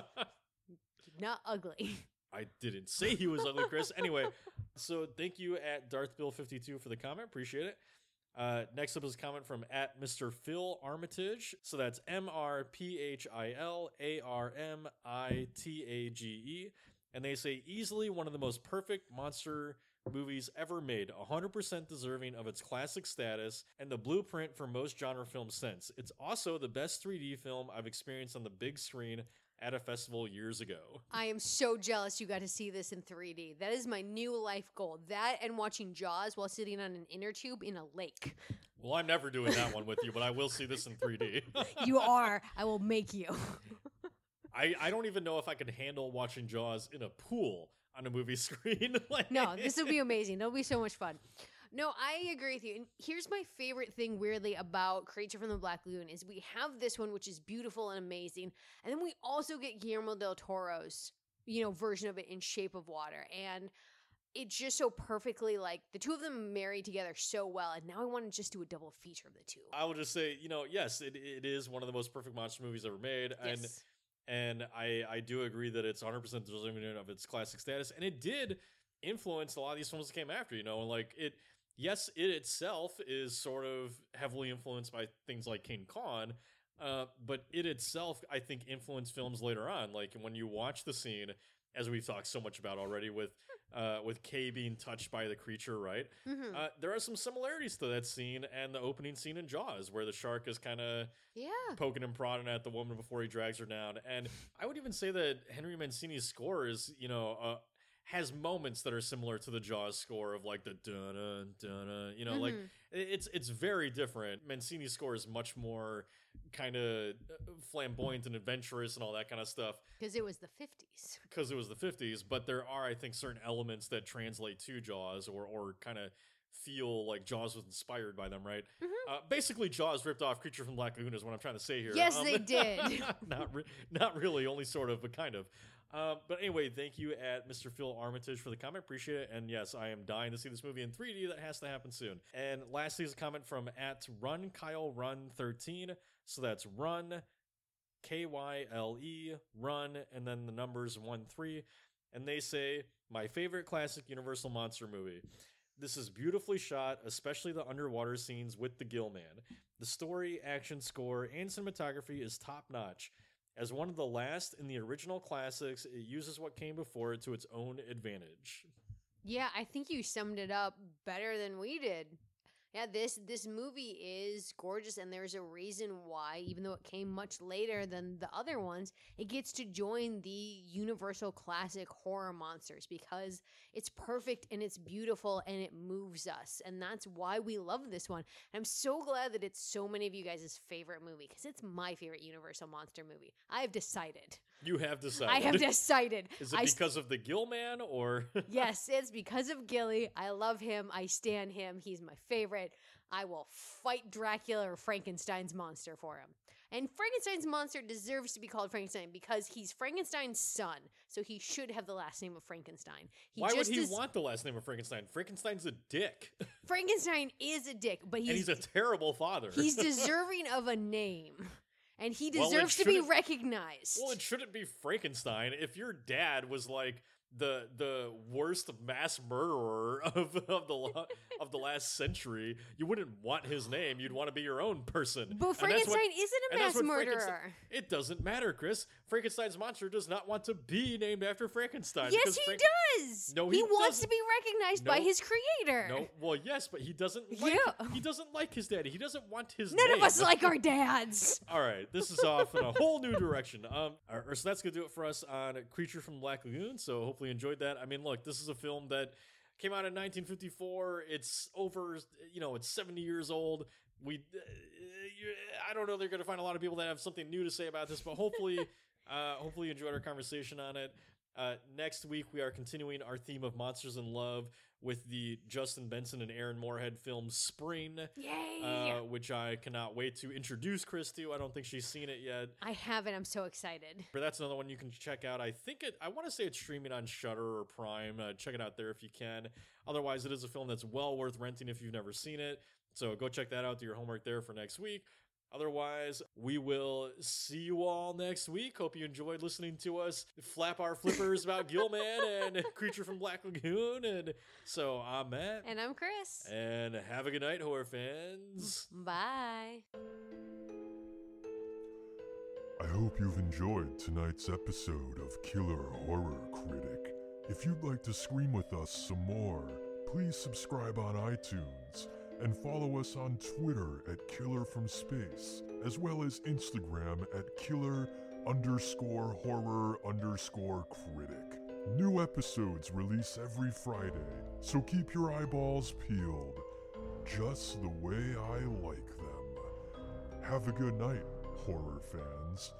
[laughs] Not ugly. I didn't say he was ugly, Chris. Anyway, so thank you at DarthBill52 for the comment. Appreciate it. Uh, next up is a comment from at Mr. Phil Armitage. So that's M R P H I L A R M I T A G E. And they say easily one of the most perfect monster movies ever made, 100% deserving of its classic status and the blueprint for most genre films since. It's also the best 3D film I've experienced on the big screen at a festival years ago. I am so jealous you got to see this in 3D. That is my new life goal. That and watching Jaws while sitting on an inner tube in a lake. Well, I'm never doing that one with you, but I will see this in 3D. [laughs] You are. I will make you. [laughs] I, I don't even know if I could handle watching Jaws in a pool on a movie [laughs] screen. like, No, this will be amazing. It'll be so much fun. No, I agree with you. And here's my favorite thing, weirdly, about Creature from the Black Lagoon is we have this one, which is beautiful and amazing, and then we also get Guillermo del Toro's, you know, version of it in Shape of Water, and it's just so perfectly like the two of them marry together so well. And now I want to just do a double feature of the two. I will just say, you know, yes, it, it is one of the most perfect monster movies ever made, and and I I do agree that it's 100 percent deserving of its classic status, and it did influence a lot of these films that came after. You know, and like it. Yes, it itself is sort of heavily influenced by things like King Kong, uh, but it itself, I think, influenced films later on. Like when you watch the scene, as we've talked so much about already, with [laughs] uh, with Kay being touched by the creature, right? Mhm. Uh, there are some similarities to that scene and the opening scene in Jaws, where the shark is kind of yeah. poking and prodding at the woman before he drags her down. And I would even say that Henry Mancini's score is, you know, uh, has moments that are similar to the Jaws score of like the dun dun dun, you know, like Mhm. i- it's it's very different. Mancini's score is much more kind of flamboyant and adventurous and all that kind of stuff because it was the 50s. because [laughs] it was the 50s but there are i think certain elements that translate to jaws or or kind of feel like jaws was inspired by them right Mhm. uh, basically jaws ripped off creature from black lagoon is what i'm trying to say here Yes, they [laughs] did. not, re- not really only sort of but kind of um, but anyway, thank you at Mr. Phil Armitage for the comment. Appreciate it. And yes, I am dying to see this movie in 3D. That has to happen soon. And lastly is a comment from at Run Kyle Run 13. So that's Run K Y L E Run and then the numbers 1 3. And they say, My favorite classic Universal Monster movie. This is beautifully shot, especially the underwater scenes with the Gill Man. The story, action score, and cinematography is top notch. As one of the last in the original classics, it uses what came before it to its own advantage. Yeah, I think you summed it up better than we did. Yeah, this this movie is gorgeous and there's a reason why even though it came much later than the other ones, it gets to join the universal classic horror monsters because it's perfect and it's beautiful and it moves us and that's why we love this one. And I'm so glad that it's so many of you guys' favorite movie cuz it's my favorite universal monster movie. I have decided. You have decided. I have decided. [laughs] Is it I st- because of the Gill Man or? [laughs] yes, it's because of Gilly. I love him. I stand him. He's my favorite. I will fight Dracula or Frankenstein's monster for him. And Frankenstein's monster deserves to be called Frankenstein because he's Frankenstein's son, so he should have the last name of Frankenstein. He Why would he is- want the last name of Frankenstein? Frankenstein's a dick, [laughs] Frankenstein is a dick, but and he's he's a terrible father. he's deserving of a name, and he Well, deserves to be recognized. well, it shouldn't be Frankenstein. If your dad was like the the worst mass murderer [laughs] of of the of the last century, you wouldn't want his name. You'd want to be your own person. but Frankenstein what- isn't a mass murderer. It doesn't matter, Chris. Frankenstein's monster does not want to be named after Frankenstein. Yes, he Frank- does. No, he, he wants doesn't. to be recognized by his creator. No, well, yes, but he doesn't like Yeah. he doesn't like his daddy. He doesn't want his None name. of us like our dads. [laughs] All right, this is off in a whole new direction. Um, so that's gonna do it for us on Creature from Black Lagoon. So hopefully you enjoyed that. I mean, look, this is a film that came out in 1954. It's over, you know, it's 70 years old. We, uh, I don't know, they're gonna find a lot of people that have something new to say about this, but hopefully, [laughs] uh, hopefully you enjoyed our conversation on it. Uh, next week we are continuing our theme of monsters in love with the Justin Benson and Aaron Moorhead film Spring Yay! uh, which I cannot wait to introduce Chris to. I don't think she's seen it yet, I haven't. I'm so excited. but that's another one you can check out. I think it. I want to say it's streaming on Shudder or Prime. Uh, check it out there if you can. Otherwise, it is a film that's well worth renting if you've never seen it. So go check that out. Do your homework there for next week. Otherwise, we will see you all next week. Hope you enjoyed listening to us flap our flippers [laughs] about Gill Man and Creature from Black Lagoon. And so I'm Matt. And I'm Chris. And have a good night, horror fans. Bye. I hope you've enjoyed tonight's episode of Killer Horror Critic. If you'd like to scream with us some more, please subscribe on iTunes and follow us on Twitter at Killer from Space, as well as Instagram at Killer underscore horror underscore critic. New episodes release every Friday, so keep your eyeballs peeled, just the way I like them. Have a good night, horror fans.